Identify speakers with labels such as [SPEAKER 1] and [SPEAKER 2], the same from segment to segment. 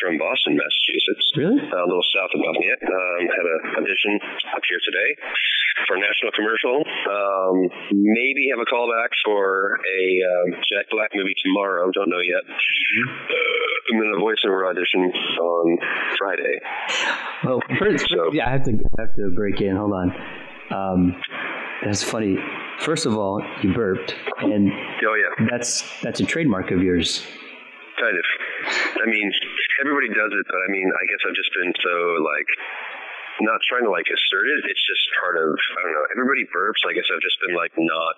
[SPEAKER 1] from Boston, Massachusetts.
[SPEAKER 2] Really?
[SPEAKER 1] Uh, a little south of Lafayette. Um, had a audition up here today for a national commercial. Um, maybe have a callback for a um, Jack Black movie tomorrow. Don't know yet. Uh, and then a voiceover audition on Friday.
[SPEAKER 2] Well, first,
[SPEAKER 1] So-
[SPEAKER 2] yeah, I have to I have to break in. Hold on. Um, that's funny. First of all, you burped, and
[SPEAKER 1] Oh yeah,
[SPEAKER 2] that's that's a trademark of yours.
[SPEAKER 1] Kind of. I mean, everybody does it, but I mean, I guess I've just been so like not trying to like assert it. It's just part of I don't know. Everybody burps. I guess I've just been like not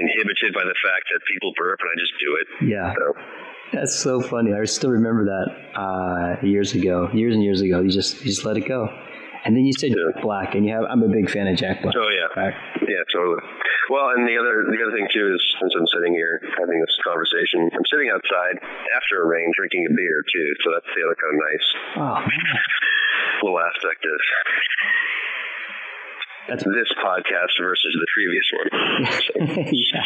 [SPEAKER 1] inhibited by the fact that people burp, and I just do it.
[SPEAKER 2] Yeah,
[SPEAKER 1] So
[SPEAKER 2] that's so funny. I still remember that uh, years ago, years and years ago. You just you just let it go, and then you said
[SPEAKER 1] Yeah.
[SPEAKER 2] Jack Black, and you have. I'm a big fan of Jack Black.
[SPEAKER 1] Oh yeah,
[SPEAKER 2] Right.
[SPEAKER 1] yeah, totally. Well, and the other the other thing too is since I'm sitting here having this conversation, I'm sitting outside after a rain drinking a beer too. So that's the other kind of nice
[SPEAKER 2] Oh man,
[SPEAKER 1] little aspect of
[SPEAKER 2] that's
[SPEAKER 1] this podcast versus the previous one.
[SPEAKER 2] yeah,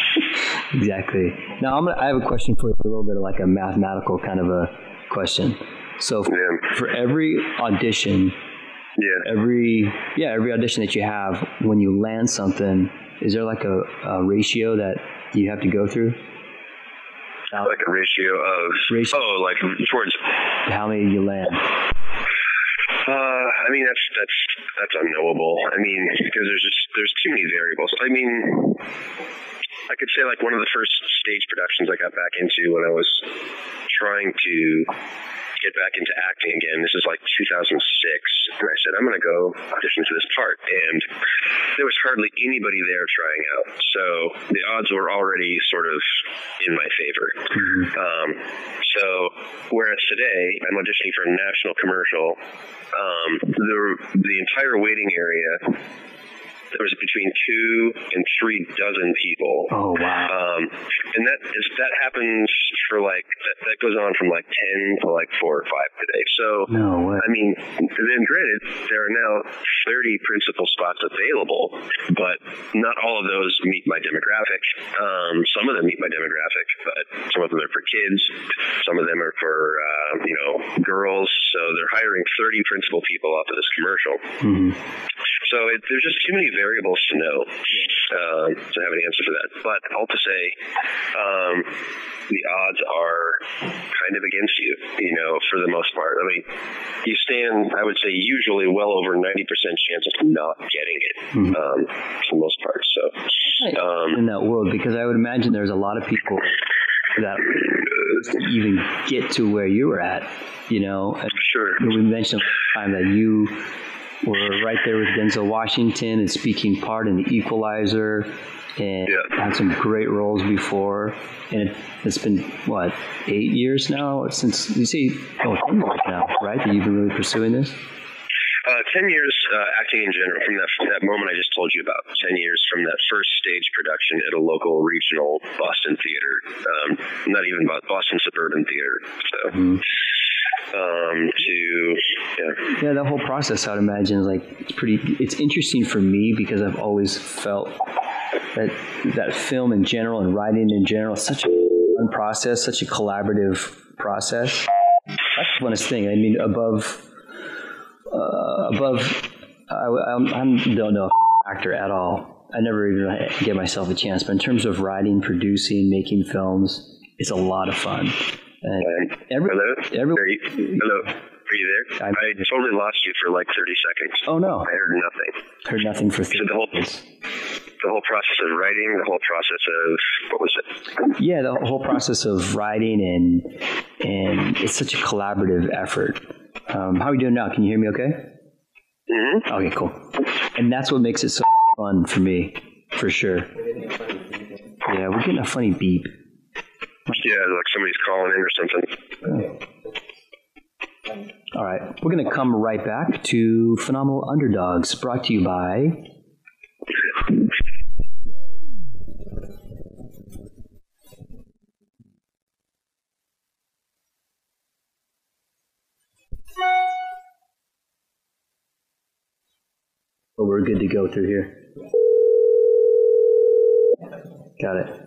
[SPEAKER 2] exactly. Now I'm gonna, I have a question for you, a little bit of like a mathematical kind of a question. So for,
[SPEAKER 1] Yeah,
[SPEAKER 2] for every audition,
[SPEAKER 1] yeah.
[SPEAKER 2] every yeah, every audition that you have, when you land something, is there like a, a ratio that you have to go through?
[SPEAKER 1] Like a ratio of
[SPEAKER 2] Ratio.
[SPEAKER 1] oh, like towards.
[SPEAKER 2] how many you land?
[SPEAKER 1] Uh, I mean that's that's that's unknowable. I mean because there's just there's too many variables. I mean, I could say like one of the first stage productions I got back into when I was trying to get back into acting again. This is like 2006, and I said I'm going to go audition for this part, and there was hardly anybody there trying out. So the odds were already sort of in my favor. Um, so whereas today I'm auditioning for a national commercial, um, the the entire waiting area there was between two and three dozen people.
[SPEAKER 2] Oh wow.
[SPEAKER 1] Um, and that is that happens for like that, that goes on from like ten to like four or five today. So
[SPEAKER 2] No way.
[SPEAKER 1] I mean, then granted, there are now 30 principal spots available, but not all of those meet my demographic. Um, some of them meet my demographic, but some of them are for kids. Some of them are for, uh, you know, girls. So they're hiring 30 principal people off of this commercial.
[SPEAKER 2] hmm
[SPEAKER 1] So it, there's just too many variables to know uh, to have an answer for that. But all to say, um, the odds are kind of against you, you know, for the most part. I mean, you stand, I would say, usually well over 90% chance of not getting it
[SPEAKER 2] Mhm.
[SPEAKER 1] um, for the most part. So, um,
[SPEAKER 2] in that world because I would imagine there's a lot of people that even get to where you were at. You know, And
[SPEAKER 1] sure.
[SPEAKER 2] we mentioned last time that you were right there with Denzel Washington and speaking part in The Equalizer, and
[SPEAKER 1] Yeah.
[SPEAKER 2] had some great roles before. And it, it's been what eight years now since you see oh ten years now, right? That you've been really pursuing this.
[SPEAKER 1] Uh, 10 years uh, acting in general from that, from that moment I just told you about. 10 years from that first stage production at a local regional Boston theater. Um, not even Boston Suburban Theater. So, um, to, yeah.
[SPEAKER 2] Yeah, that whole process, I would imagine, is like it's pretty. It's interesting for me because I've always felt that that film in general and writing in general is such a fun process, such a collaborative process. That's the funnest thing. I mean, above, uh, above, I, I'm, I'm don't know actor at all. I never even give myself a chance. But in terms of writing, producing, making films, it's a lot of fun. Every,
[SPEAKER 1] hello?
[SPEAKER 2] every,
[SPEAKER 1] Are you, hello? Are you there?
[SPEAKER 2] I'm-
[SPEAKER 1] I totally lost you for like 30 seconds.
[SPEAKER 2] oh no,
[SPEAKER 1] I heard nothing.
[SPEAKER 2] heard nothing for
[SPEAKER 1] So the whole,
[SPEAKER 2] years.
[SPEAKER 1] the whole process of writing, the whole process of, what was it?
[SPEAKER 2] Yeah, the whole process of writing and and it's such a collaborative effort. Um, how are you doing now? Can you hear me? Okay.
[SPEAKER 1] hmm
[SPEAKER 2] Okay, cool. And that's what makes it so fun for me, for sure. Yeah, we're getting a funny beep.
[SPEAKER 1] Yeah, like somebody's calling in or something.
[SPEAKER 2] All right, we're gonna come right back to Phenomenal Underdogs, brought to you by. But we're good to go through here. Got it.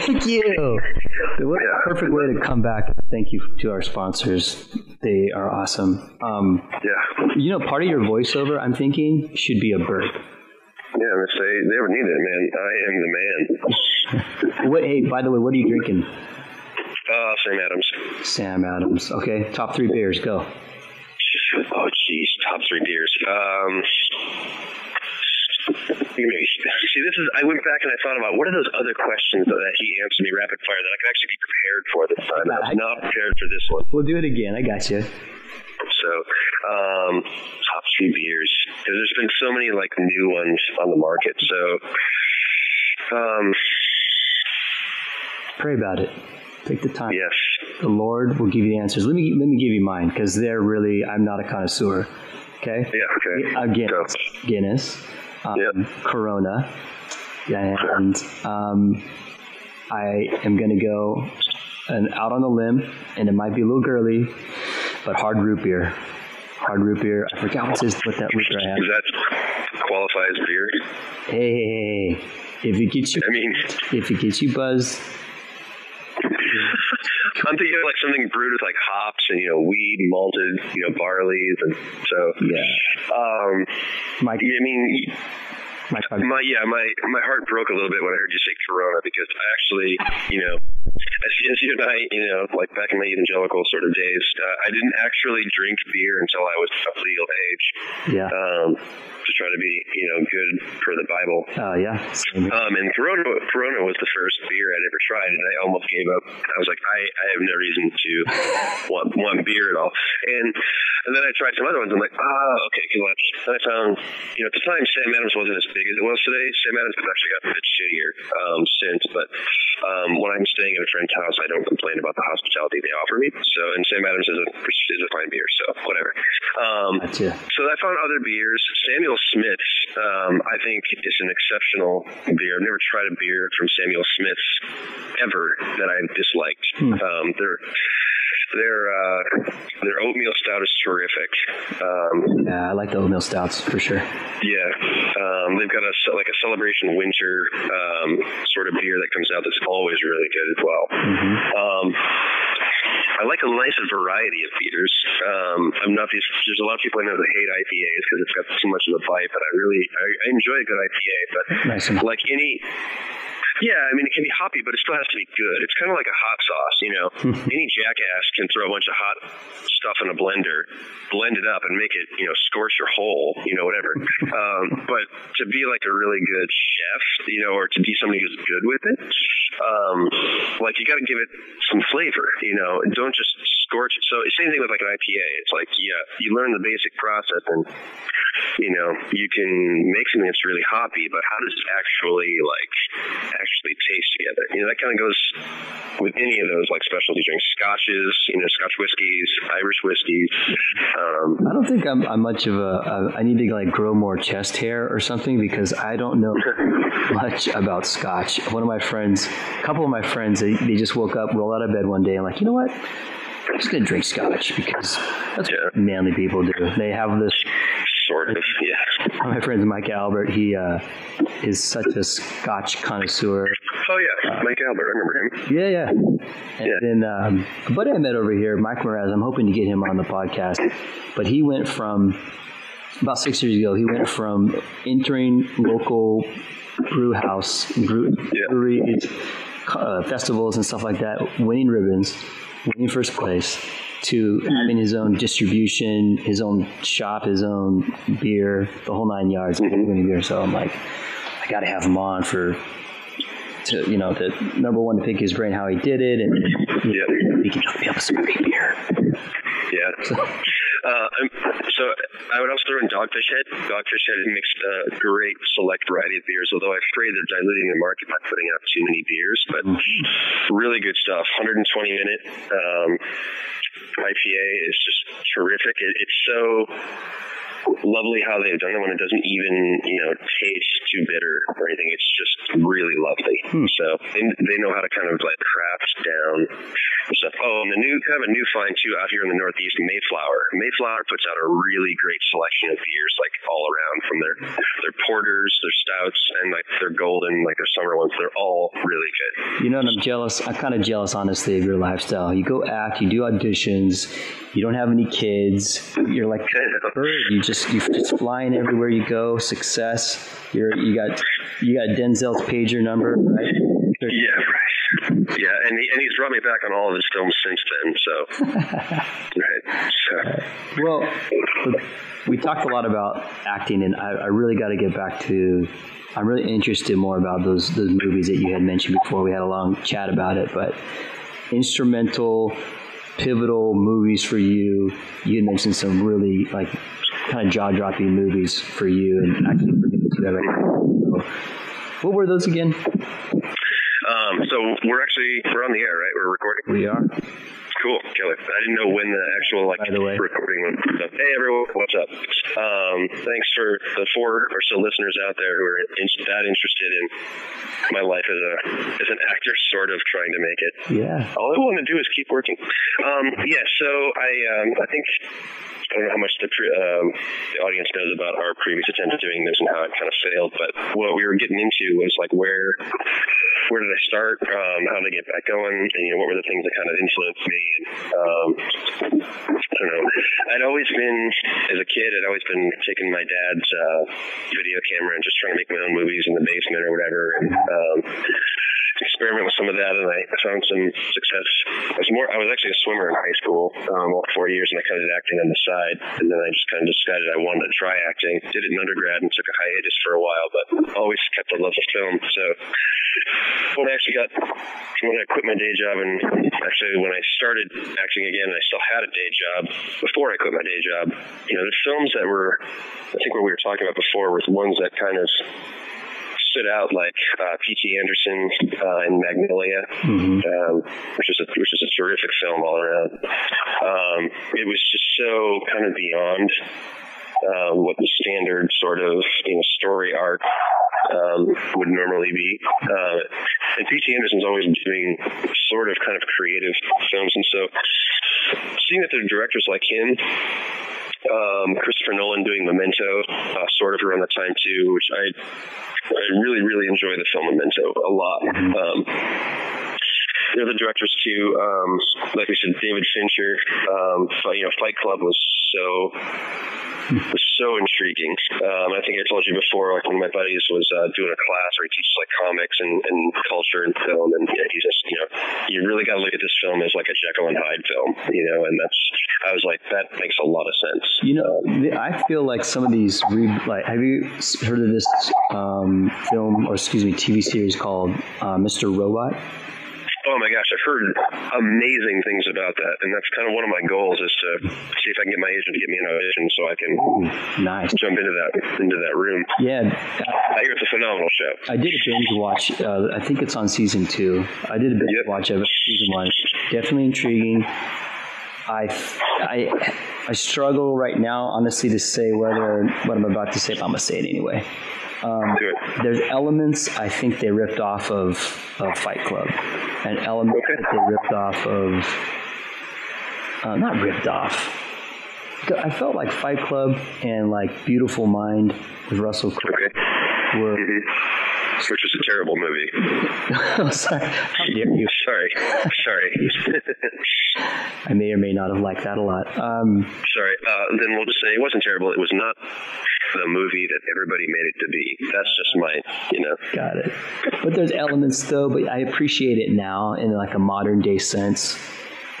[SPEAKER 2] Thank you. What a perfect way to come back. Thank you to our sponsors. They are awesome. Um,
[SPEAKER 1] Yeah.
[SPEAKER 2] you know, part of your voiceover, I'm thinking, should be a burp.
[SPEAKER 1] Yeah, I'm gonna say they ever need it, man. I am the man.
[SPEAKER 2] What? Hey, by the way, what are you drinking?
[SPEAKER 1] Uh, Sam Adams.
[SPEAKER 2] Sam Adams. Okay, top three beers. Go.
[SPEAKER 1] Oh, jeez, top three beers. Um, maybe see. This is. I went back and I thought about what are those other questions that, he answered me rapid fire that I could actually be prepared for this time. I was not prepared for this one.
[SPEAKER 2] We'll do it again. I got you.
[SPEAKER 1] So, um, top three beers because there's been so many like new ones on the market. So, um,
[SPEAKER 2] Pray about it. Take the time.
[SPEAKER 1] yes,
[SPEAKER 2] The Lord will give you the answers. Let me let me give you mine because they're really. I'm not a connoisseur. Okay.
[SPEAKER 1] yeah, okay.
[SPEAKER 2] Again,
[SPEAKER 1] Go.
[SPEAKER 2] Guinness, um,
[SPEAKER 1] Yep.
[SPEAKER 2] Corona, and um, I am going to go and out on a limb, and it might be a little girly, but hard root beer. Hard root beer. I forgot what's his, what that root beer I have.
[SPEAKER 1] Does that qualify as beer?
[SPEAKER 2] Hey, hey, hey, hey. if it gets you,
[SPEAKER 1] I mean,
[SPEAKER 2] if it gets you buzzed,
[SPEAKER 1] I'm thinking like something brewed with like hops and you know weed, malted, you know barley, and so
[SPEAKER 2] yeah.
[SPEAKER 1] um,
[SPEAKER 2] My,
[SPEAKER 1] I mean,
[SPEAKER 2] my,
[SPEAKER 1] my yeah, my my heart broke a little bit when I heard you say Corona because I actually, you know, as, you and I, you know, like back in my evangelical sort of days, uh, I didn't actually drink beer until I was of legal age.
[SPEAKER 2] yeah.
[SPEAKER 1] Um, to try to be, you know, good for the Bible.
[SPEAKER 2] Oh, yeah. Same.
[SPEAKER 1] Um, and Corona, Corona was the first beer I'd ever tried, and I almost gave up. I was like, I, I have no reason to want want beer at all. And and then I tried some other ones. I'm like, ah, okay, because I found, you know, at the time Sam Adams wasn't as big as it was today. Sam Adams has actually gotten a bit shittier um, since, but um, when I'm staying at a friend's house, I don't complain about the hospitality they offer me. So, and Sam Adams is a is a fine beer, so whatever. Um,
[SPEAKER 2] Gotcha.
[SPEAKER 1] so I found other beers. Samuel Smith's, um, I think, is an exceptional beer. I've never tried a beer from Samuel Smith's ever that I've disliked. Um, their their uh, their oatmeal stout is terrific. Um,
[SPEAKER 2] Yeah, I like the oatmeal stouts for sure.
[SPEAKER 1] yeah, um, they've got a like a celebration winter um, sort of beer that comes out that's always really good as well. Um, I like a nice variety of beers. Um, I'm not these. There's a lot of people I know that hate IPAs because it's got too much of a bite, but I really I, I enjoy a good IPA. But
[SPEAKER 2] Nice and
[SPEAKER 1] like any. Yeah, I mean it can be hoppy, but it still has to be good. It's kind of like a hot sauce, you know. Any jackass can throw a bunch of hot stuff in a blender, blend it up, and make it, you know, scorch your hole, you know, whatever. um, but to be like a really good chef, you know, or to be somebody who's good with it, um, like you got to give it some flavor, you know. and Don't just scorch it. So same thing with like an IPA. It's like yeah, you learn the basic process and you know you can make something that's really hoppy, but how does it actually like actually taste together? You know that kind of goes with any of those like specialty drinks, scotches, you know, Scotch whiskeys, Irish whiskeys. Um,
[SPEAKER 2] I don't think I'm, I'm much of a, a. I need to like grow more chest hair or something because I don't know much about Scotch. One of my friends, a couple of my friends, they, they just woke up, rolled out of bed one day, and like, you know what? I'm just gonna drink Scotch because that's
[SPEAKER 1] Yeah.
[SPEAKER 2] what manly people do. They have this.
[SPEAKER 1] Yeah.
[SPEAKER 2] My friends, Mike Albert, he uh, is such a Scotch connoisseur.
[SPEAKER 1] Oh yeah, Mike Albert, I remember him.
[SPEAKER 2] Yeah, yeah. And
[SPEAKER 1] Yeah.
[SPEAKER 2] then um, a buddy I met over here, Mike Moraz. I'm hoping to get him on the podcast. But he went from about six years ago. He went from entering local brew house, brew,
[SPEAKER 1] Yeah.
[SPEAKER 2] brewery uh, festivals and stuff like that, winning ribbons, winning first place, to having his own distribution, his own shop, his own beer, the whole nine yards, mm-hmm. winning beer. So I'm like, I got to have him on for to you know the number one to pick his brain how he did it and
[SPEAKER 1] Yeah.
[SPEAKER 2] he can hook me up with some great beer.
[SPEAKER 1] Yeah. Uh, so I would also throw in Dogfish Head. Dogfish Head mixed a great select variety of beers, although I'm afraid they're diluting the market by putting out too many beers. But really good stuff. 120 minute um, IPA is just terrific. It, it's so lovely how they've done it when it doesn't even you know taste too bitter or anything. It's just really lovely. So they, they know how to kind of like craft down stuff. Oh, and the new kind of a new find too out here in the Northeast, Mayflower. Mayflower puts out a really great selection of beers, like all around, from their their porters, their stouts, and like their golden, like their summer ones. They're all really good.
[SPEAKER 2] You know, and I'm jealous. I'm kind of jealous, honestly, of your lifestyle. You go act, you do auditions, you don't have any kids. You're like a bird. You just you just flying everywhere you go. Success. You're you got you got Denzel's pager number, right?
[SPEAKER 1] Yeah, right. Yeah, and he, and he's brought me back on all of his films since then. So, right. So,
[SPEAKER 2] well, we talked a lot about acting, and I, I really got to get back to. I'm really interested more about those those movies that you had mentioned before. We had a long chat about it, but instrumental, pivotal movies for you. You had mentioned some really like kind of jaw dropping movies for you, and actually that right. So, what were those again?
[SPEAKER 1] Um, so we're actually we're on the air, right? We're recording.
[SPEAKER 2] We are.
[SPEAKER 1] Cool, killer. I didn't know when the actual like
[SPEAKER 2] By the way.
[SPEAKER 1] recording was. So, hey everyone, what's up? Um, thanks for the four or so listeners out there who are in, that interested in my life as a as an actor, sort of trying to make it.
[SPEAKER 2] Yeah.
[SPEAKER 1] All I want to do is keep working. Um, yeah, so I um, I think I don't know how much the, um, the audience knows about our previous attempt at doing this and how it kind of failed, but what we were getting into was like where where did I start? Um, how did I get back going? And you know, what were the things that kind of influenced me? And um, I don't know. I'd always been as a kid. I'd always been taking my dad's uh, video camera and just trying to make my own movies in the basement or whatever. And, um, experiment with some of that, and I found some success. I was more. I was actually a swimmer in high school, um, all four years, and I kind of did acting on the side. And then I just kind of decided I wanted to try acting. Did it in undergrad and took a hiatus for a while, but always kept the love of film. So when I actually got when I quit my day job, and actually when I started acting again, I still had a day job before I quit my day job. You know, the films that were, I think what we were talking about before, the ones that kind of stood out like uh, P.T. Anderson uh, in Magnolia,
[SPEAKER 2] Mm-hmm.
[SPEAKER 1] um, which is a which is a terrific film all around. Um, it was just so kind of beyond um, what the standard sort of you know story arc um, would normally be. Uh, and P.T. Anderson's always doing sort of kind of creative films, and so seeing that there are directors like him um, Christopher Nolan doing Memento, uh, sort of around the time too, which I I really really enjoy the film Memento a lot. Um, the other directors too, um, like we said, David Fincher. Um, you know, Fight Club was so was so intriguing. Um, I think I told you before, like one of my buddies was uh, doing a class where he teaches like comics and, and culture and film, and yeah, just you know you really got to look at this film as like a Jekyll and Hyde film, you know, and that's I was like that makes a lot of sense.
[SPEAKER 2] You know, the- I feel like some of these like have you heard of this um, film or excuse me TV series called uh, Mr. Robot?
[SPEAKER 1] Oh my gosh, I've heard amazing things about that, and that's kind of one of my goals is to see if I can get my agent to get me an audition so I can
[SPEAKER 2] Nice.
[SPEAKER 1] jump into that into that room.
[SPEAKER 2] Yeah,
[SPEAKER 1] I hear it's a phenomenal show.
[SPEAKER 2] I did a binge watch. Uh, I think it's on season two. I did a binge
[SPEAKER 1] Yep.
[SPEAKER 2] watch of it, season one. Definitely intriguing. I, I, I struggle right now, honestly, to say whether what I'm about to say. But I'm gonna say it anyway. Um, there's elements I think they ripped off of, of Fight Club, and elements
[SPEAKER 1] Okay.
[SPEAKER 2] that they ripped off of, uh, not ripped off. I felt like Fight Club and like Beautiful Mind with Russell Crowe
[SPEAKER 1] Okay.
[SPEAKER 2] were.
[SPEAKER 1] hmm Which is a terrible movie.
[SPEAKER 2] oh, sorry. How dare you?
[SPEAKER 1] Sorry. Sorry.
[SPEAKER 2] I may or may not have liked that a lot. Um,
[SPEAKER 1] Sorry. Uh, then we'll just say it wasn't terrible. It was not the movie that everybody made it to be. That's just my, you know.
[SPEAKER 2] got it. But there's elements though, but I appreciate it now in like a modern day sense.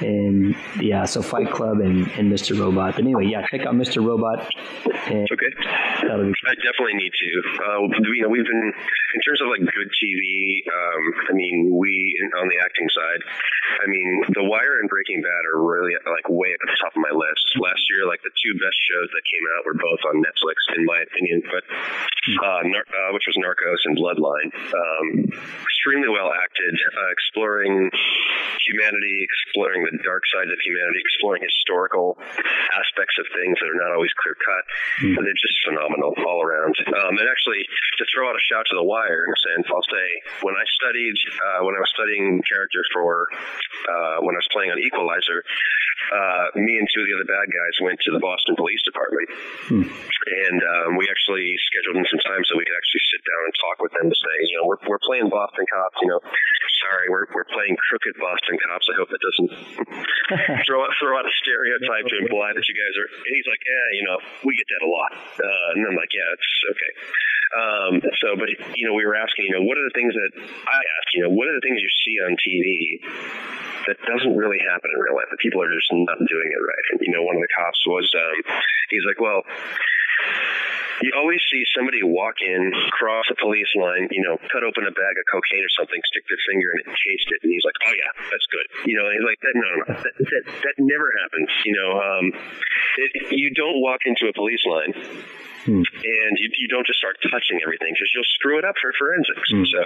[SPEAKER 2] And yeah, so Fight Club and, and Mr. Robot. But anyway, yeah, check out Mr. Robot. And
[SPEAKER 1] Okay.
[SPEAKER 2] that'll be
[SPEAKER 1] I definitely need to. Uh, you know, we've been in terms of like good TV. Um, I mean, we on the acting side. I mean, The Wire and Breaking Bad are really like way at the top of my list. Last year, like the two best shows that came out were both on Netflix, in my opinion. But uh, Nar- uh, which was Narcos and Bloodline. Um, extremely well acted, uh, exploring humanity, exploring the dark sides of humanity, exploring historical aspects of things that are not always clear cut. Mm. They're just phenomenal all around. Um, and actually, to throw out a shout to The Wire and I'll say when I studied, uh, when I was studying character for, uh, when I was playing on Equalizer, uh, me and two of the other bad guys went to the Boston Police Department. Hmm. And um, we actually scheduled in some time so we could actually sit down and talk with them to say, you know, we're, we're playing Boston cops, you know, sorry, we're, we're playing crooked Boston cops. I hope that doesn't throw, out, throw out a stereotype to imply that you guys are. And he's like, yeah, you know, we get that a lot. Uh, and I'm like, yeah, it's okay. Um, so, but, you know, we were asking, you know, what are the things that I asked, you know, what are the things you see on TV that doesn't really happen in real life? That people are just not doing it right. And, you know, one of the cops was, um, he's like, well, you always see somebody walk in, cross a police line, you know, cut open a bag of cocaine or something, stick their finger in it, taste it, and he's like, "Oh yeah, that's good." You know, he's like, "That no, no, that that, that never happens." You know, um, it, you don't walk into a police line Hmm. And you, you don't just start touching everything because you'll screw it up for forensics. Hmm. So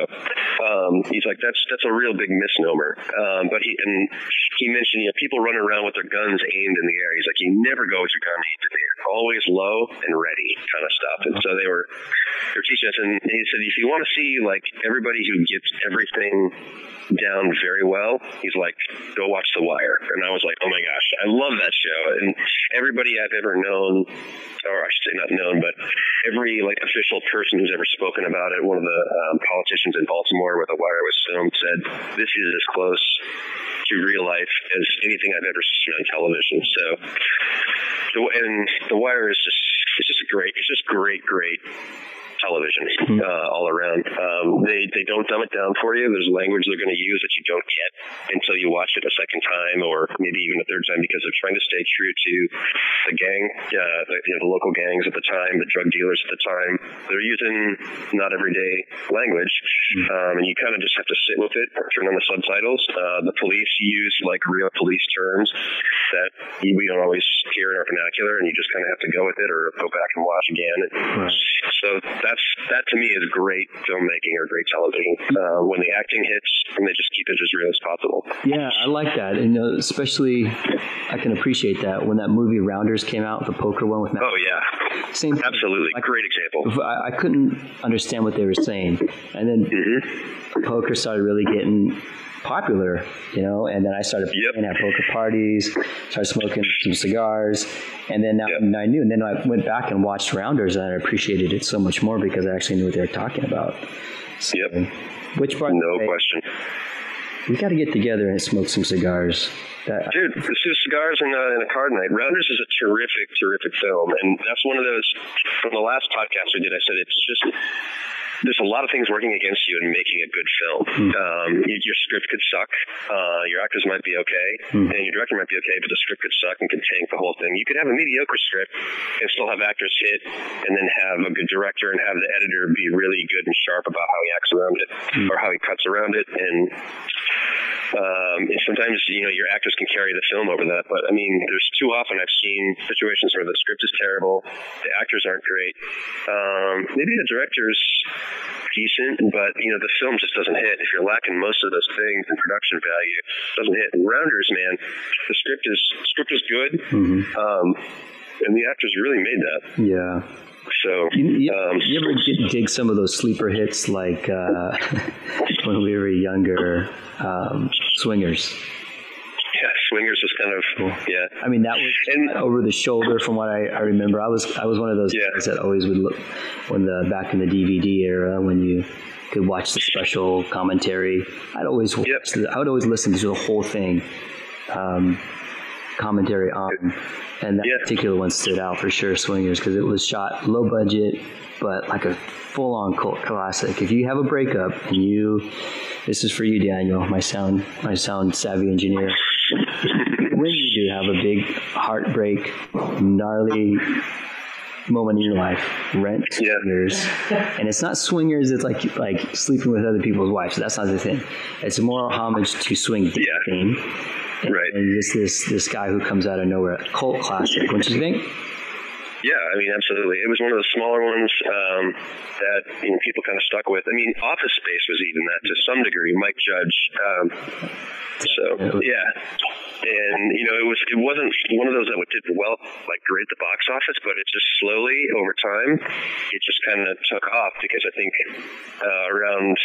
[SPEAKER 1] um, he's like, that's that's a real big misnomer. Um, but he and he mentioned, you know, people running around with their guns aimed in the air. He's like, you never go with your gun aimed in the air, always low and ready, kind of stuff. And so they were they were teaching us, and he said, if you want to see like everybody who gets everything down very well. He's like, go watch The Wire. And I was like, oh my gosh, I love that show. And everybody I've ever known, or I should say not known, but every like official person who's ever spoken about it, one of the um, politicians in Baltimore where The Wire was filmed said, this is as close to real life as anything I've ever seen on television. So, and The Wire is just, it's just great, it's just great, great television hmm. uh, all around. Um, they they don't dumb it down for you. There's language they're going to use that you don't get until you watch it a second time, or maybe even a third time, because they're trying to stay true to the gang, uh, the, you know, the local gangs at the time, the drug dealers at the time. They're using not everyday language, hmm. um, and you kind of just have to sit with it, turn on the subtitles. Uh, the police use like real police terms that we don't always hear in our vernacular, and you just kind of have to go with it or go back and watch again. Right. So that's that to me is great filmmaking or great television. Uh, when the acting hits, and they just keep it as real as possible.
[SPEAKER 2] Yeah, I like that, and uh, especially I can appreciate that when that movie Rounders came out, the poker one with. Matt.
[SPEAKER 1] Oh yeah, same. Absolutely, I, great example.
[SPEAKER 2] I, I, couldn't understand what they were saying, and then mm-hmm. poker started really getting popular, you know. And then I started yep. playing at poker parties, started smoking some cigars, and then yep. I knew. And then I went back and watched Rounders, and I appreciated it so much more because I actually knew what they were talking about.
[SPEAKER 1] So, yep.
[SPEAKER 2] Which part?
[SPEAKER 1] No question.
[SPEAKER 2] We got to get together and smoke some cigars.
[SPEAKER 1] That, Dude, this is cigars and, uh, and a card night. Rounders is a terrific, terrific film, and that's one of those. From the last podcast we did, I said it's just there's a lot of things working against you in making a good film. Mm. Um, your script could suck, uh, your actors might be okay, mm. and your director might be okay, but the script could suck and could tank the whole thing. You could have a mediocre script and still have actors hit, and then have a good director and have the editor be really good and sharp about how he acts around it mm. or how he cuts around it. And um, and sometimes you know your actors can carry the film over that, but I mean, there's too often I've seen situations where the script is terrible, the actors aren't great, um, maybe the director's decent, but you know the film just doesn't hit. If you're lacking most of those things in production value, doesn't hit. Rounders, man, the script is script is good, mm-hmm. um, and the actors really made that.
[SPEAKER 2] Yeah.
[SPEAKER 1] So,
[SPEAKER 2] you, you, um, you ever dig some of those sleeper hits like uh, when we were younger, um, Swingers?
[SPEAKER 1] Yeah, Swingers was kind of cool. yeah.
[SPEAKER 2] I mean, that was and, over the shoulder from what I, I, remember. I was I was one of those yeah. guys that always would look when the back in the DVD era when you could watch the special commentary. I'd always yep. the, I would always listen to the whole thing. Um, commentary on, and that yeah. particular one stood out for sure, Swingers, because it was shot low budget, but like a full on cult classic. If you have a breakup and you, this is for you, Daniel, my sound, my sound savvy engineer. when you do have a big heartbreak, gnarly moment in your life. Rent swingers, and it's not swingers. It's like like sleeping with other people's wives. That's not the thing. It's more homage to swing dating.
[SPEAKER 1] Right.
[SPEAKER 2] And just this this guy who comes out of nowhere, cult classic. What do you think?
[SPEAKER 1] Yeah, I mean, absolutely. It was one of the smaller ones um, that you know, people kind of stuck with. I mean, Office Space was even that to some degree. Mike Judge. Um, so yeah, and you know, it was it wasn't one of those that did well, like great at the box office, but it just slowly over time, it just kind of took off because I think uh, around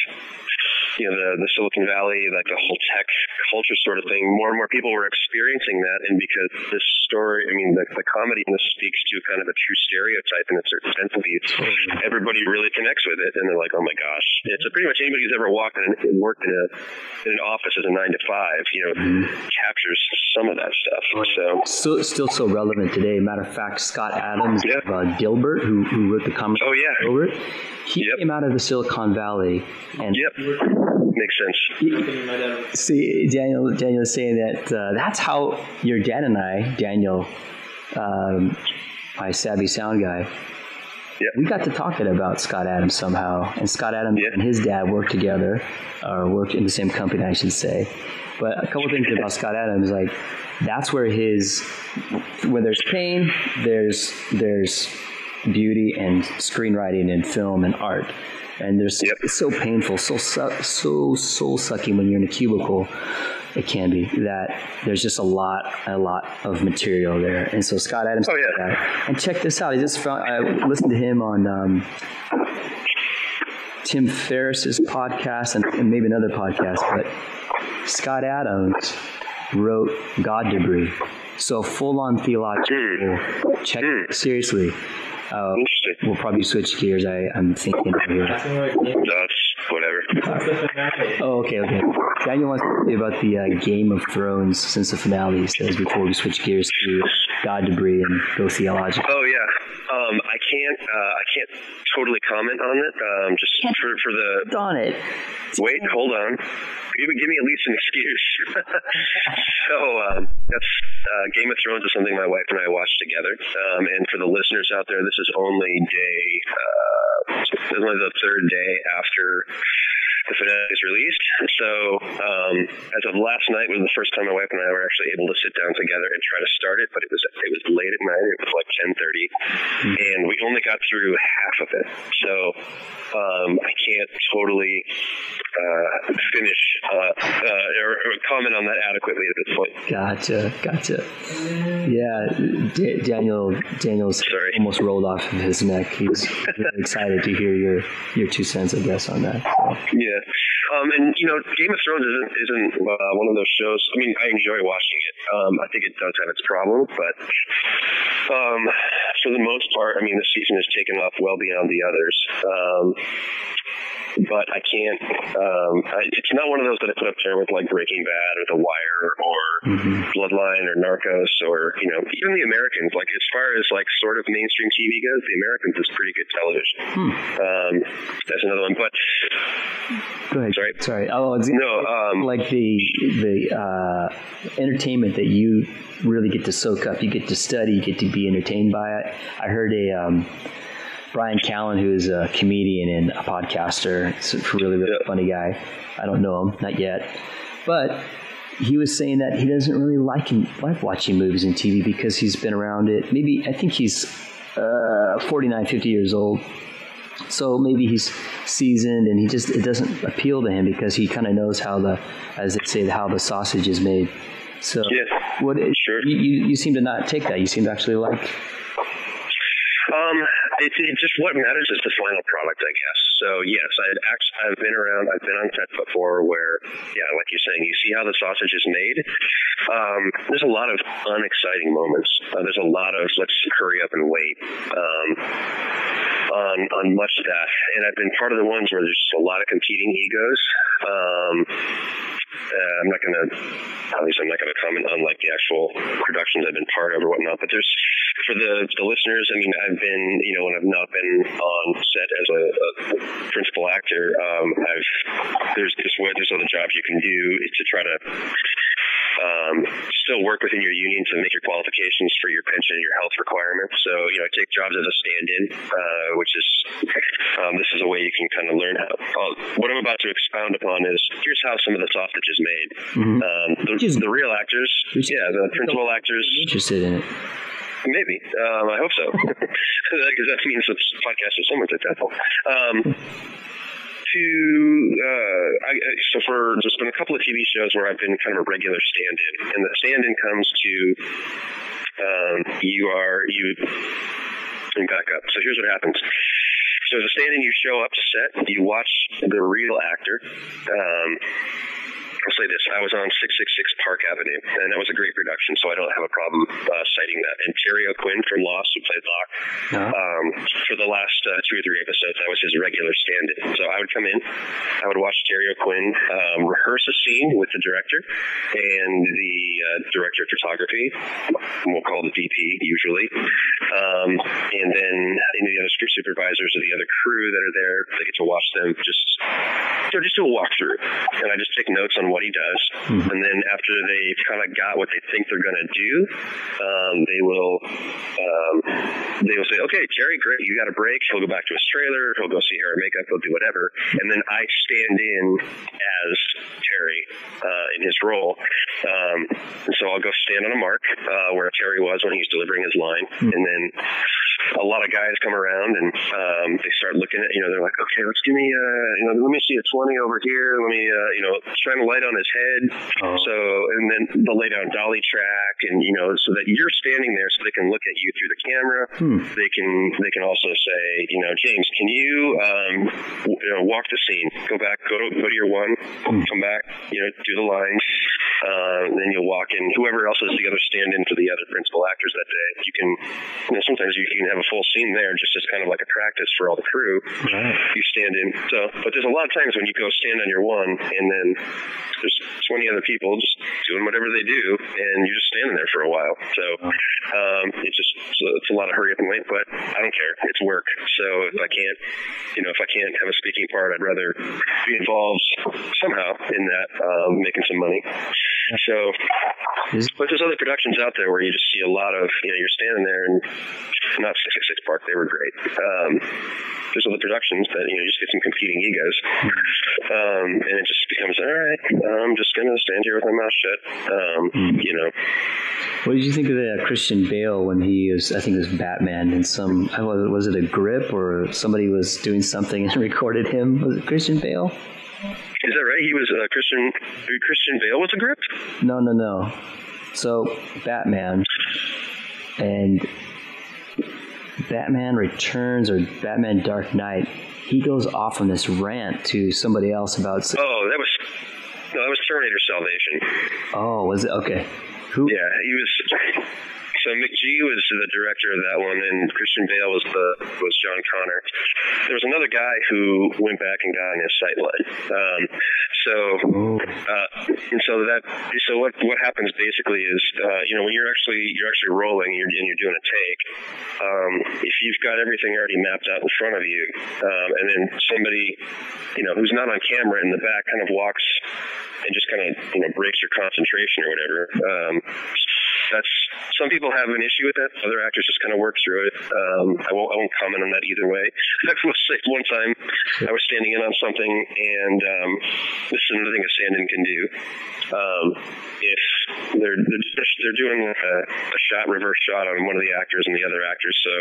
[SPEAKER 1] you know the the Silicon Valley, like the whole tech culture sort of thing, more and more people were experiencing that, and because this story, I mean, the, the comedy in this speaks to kind of a true stereotype in a certain sense of these, everybody really connects with it, and they're like, oh my gosh, it's a, pretty much anybody who's ever walked in and worked in a in an office as a nine to five, you know, captures some of that stuff. So
[SPEAKER 2] Still, still so relevant today. Matter of fact, Scott Adams
[SPEAKER 1] Yeah.
[SPEAKER 2] of uh, Dilbert, who, who wrote the comic
[SPEAKER 1] Oh, yeah.
[SPEAKER 2] Dilbert, he
[SPEAKER 1] Yep.
[SPEAKER 2] came out of the Silicon Valley, and
[SPEAKER 1] yep, makes sense.
[SPEAKER 2] See, Daniel, Daniel is saying that uh, that's how your dad and I, Daniel, um, my savvy sound guy,
[SPEAKER 1] Yeah.
[SPEAKER 2] we got to talking about Scott Adams somehow. And Scott Adams
[SPEAKER 1] Yeah.
[SPEAKER 2] and his dad worked together, or worked in the same company, I should say. But a couple things about Scott Adams, like that's where his, when there's pain, there's there's beauty and screenwriting and film and art. And there's
[SPEAKER 1] Yep.
[SPEAKER 2] it's so painful, so su- so soul sucking when you're in a cubicle. It can be that there's just a lot, a lot of material there. And so Scott Adams,
[SPEAKER 1] Oh, yeah.
[SPEAKER 2] that. and check this out. I just found I listened to him on um, Tim Ferriss's podcast and, and maybe another podcast, but Scott Adams wrote God Debris. So full on theological. Check seriously. Uh,
[SPEAKER 1] Interesting.
[SPEAKER 2] we'll probably switch gears. I, I'm thinking here.
[SPEAKER 1] That's whatever.
[SPEAKER 2] Oh, okay, okay. Daniel wants to say about the uh, Game of Thrones since the finale. He says before we switch gears to God Debris and go theological.
[SPEAKER 1] Oh yeah. Um, I can't. Uh, I can't totally comment on it. Um, just for for the
[SPEAKER 2] Darn it.
[SPEAKER 1] Wait, hold on. Give, me- give me at least an excuse. so um, that's uh, Game of Thrones is something my wife and I watch together. Um, and for the listeners out there, this is only day. Uh, this is only the third day after the finale is released. So um, as of last night was the first time my wife and I were actually able to sit down together and try to start it. But it was it was late at night. It was like ten thirty, and we only got through half of it. So um, I can't totally uh, finish uh, uh, or, or comment on that adequately at this point.
[SPEAKER 2] Gotcha, gotcha. Yeah, D- Daniel. Daniel's
[SPEAKER 1] Sorry.
[SPEAKER 2] almost rolled off of his neck. He was really excited to hear your your two cents, I guess, on that. So.
[SPEAKER 1] Yeah, um, and you know, Game of Thrones isn't isn't uh, one of those shows. I mean, I enjoy watching it. Um, I think it does have its problems, but um, for the most part, I mean, the season has taken off well beyond the others. Um, but I can't. Um, I, it's not one of those that I put up there with like Breaking Bad or The Wire or Bloodline or Narcos or you know even the Americans. Like as far as like sort of mainstream TV goes, the Americans is pretty good television. Um, that's another one. But
[SPEAKER 2] Go ahead.
[SPEAKER 1] Sorry.
[SPEAKER 2] Sorry. Oh, it's
[SPEAKER 1] no, um,
[SPEAKER 2] like the the uh, entertainment that you really get to soak up. You get to study. You get to be entertained by it. I heard a um, Bryan Callen, who is a comedian and a podcaster, it's a really really
[SPEAKER 1] Yeah.
[SPEAKER 2] funny guy. I don't know him, not yet, but he was saying that he doesn't really like him, like watching movies and TV because he's been around it. Maybe I think he's uh, 49, 50 years old. So maybe he's seasoned, and he just it doesn't appeal to him because he kind of knows how the, as they say, how the sausage is made. So
[SPEAKER 1] Yeah,
[SPEAKER 2] what is,
[SPEAKER 1] sure.
[SPEAKER 2] you, you you seem to not take that. You seem to actually like.
[SPEAKER 1] Um, it's it just what matters is the final product, I guess. So yes, I'd actually I've been around. I've been on set before where, yeah, like you're saying, you see how the sausage is made. Um, there's a lot of unexciting moments. Uh, there's a lot of let's hurry up and wait. Um, on on much of that, and I've been part of the ones where there's a lot of competing egos. Um, uh, I'm not going to, obviously, I'm not going to comment on like the actual productions I've been part of or whatnot. But there's for the the listeners. I mean, I've been, you know, when I've not been on set as a, a principal actor, um, I've there's there's way there's other jobs you can do is to try to um, still work within your union to make your qualifications for your pension and your health requirements. So, you know, I take jobs as a stand-in, uh, which is um, this is a way you can kind of learn how. Uh, what I'm about to expound upon is here's how some of the sausage is made. Um, the,
[SPEAKER 2] is-
[SPEAKER 1] the real actors, yeah, the principal actors.
[SPEAKER 2] Interested in it.
[SPEAKER 1] Maybe. Um, I hope so. Because that means the podcast is somewhat successful. Um, to uh, I, so for there's been a couple of TV shows where I've been kind of a regular stand-in, and the stand-in comes to um, you are you. Me back up. So here's what happens. So as a stand-in, you show up to set, you watch the real actor. Um, I'll say this: I was on 666 Park Avenue, and that was a great production, so I don't have a problem uh, citing that. And Terry O'Quinn from Lost, who played Locke, um, for the last uh, two or three episodes, I was his regular stand-in. So I would come in, I would watch Terry O'Quinn um, rehearse a scene with the director and the uh, director of photography. We'll call the DP usually, um, and then any of the other script supervisors or the other crew that are there, they get to watch them just so just do a walkthrough, and I just take notes on what he does. Mm-hmm. And then after they've kind of got what they think they're going to do, um, they will um, they will say, "Okay, Terry, great, you got a break." He'll go back to his trailer. He'll go see hair and makeup. He'll do whatever, and then I stand in as Terry uh, in his role. Um, and so I'll go stand on a mark uh, where Terry was when he was delivering his line, mm-hmm. and then a lot of guys come around and um, they start looking at you know they're like, "Okay, let's give me uh, you know let me see a 20 over here. Let me uh, you know shine a light on his head. Oh. So, and then they'll lay down dolly track, and you know, so that you're standing there, so they can look at you through the camera. Hmm. They can they can also say, you know, James, can you um, you know walk the scene, go back, go to go to your one, hmm. come back, you know, do the lines. Uh, then you'll walk in. Whoever else is the other stand-in for the other principal actors that day, you can. You know, sometimes you can have a full scene there, just as kind of like a practice for all the crew. Right. You stand in. So, but there's a lot of times when you go stand on your one, and then there's 20 other people just doing whatever they do, and you're just standing there for a while. So um, it's just so it's a lot of hurry up and wait, but I don't care. It's work. So if I can't, you know, if I can't have a speaking part, I'd rather be involved somehow in that, um, making some money. So, but there's other productions out there where you just see a lot of, you know, you're standing there and not 666 Park, they were great. Um, there's other productions that, you know, you just get some competing egos. Um, and it just becomes, all right, I'm just going to stand here with my mouth shut. Um, mm. You know.
[SPEAKER 2] What did you think of the uh, Christian Bale when he was, I think it was Batman and some, was it a grip or somebody was doing something and recorded him? Was it Christian Bale?
[SPEAKER 1] Is that right? He was uh, Christian. Christian Bale was a grip.
[SPEAKER 2] No, no, no. So Batman and Batman Returns or Batman Dark Knight, he goes off on this rant to somebody else about.
[SPEAKER 1] Oh, that was no, that was Terminator Salvation.
[SPEAKER 2] Oh, was it okay?
[SPEAKER 1] Who? Yeah, he was. So McG was the director of that one, and Christian Bale was the was John Connor. There was another guy who went back and got on his sight line. Um, so, uh, and so that so what what happens basically is uh, you know when you're actually you're actually rolling and you're, and you're doing a take, um, if you've got everything already mapped out in front of you, um, and then somebody you know who's not on camera in the back kind of walks and just kind of you know breaks your concentration or whatever. Um, that's some people have an issue with that. Other actors just kind of work through it. Um, I won't I won't comment on that either way. I one time I was standing in on something, and um, this is another thing a stand-in can do. Um, if they're they're doing a, a shot reverse shot on one of the actors and the other actors, so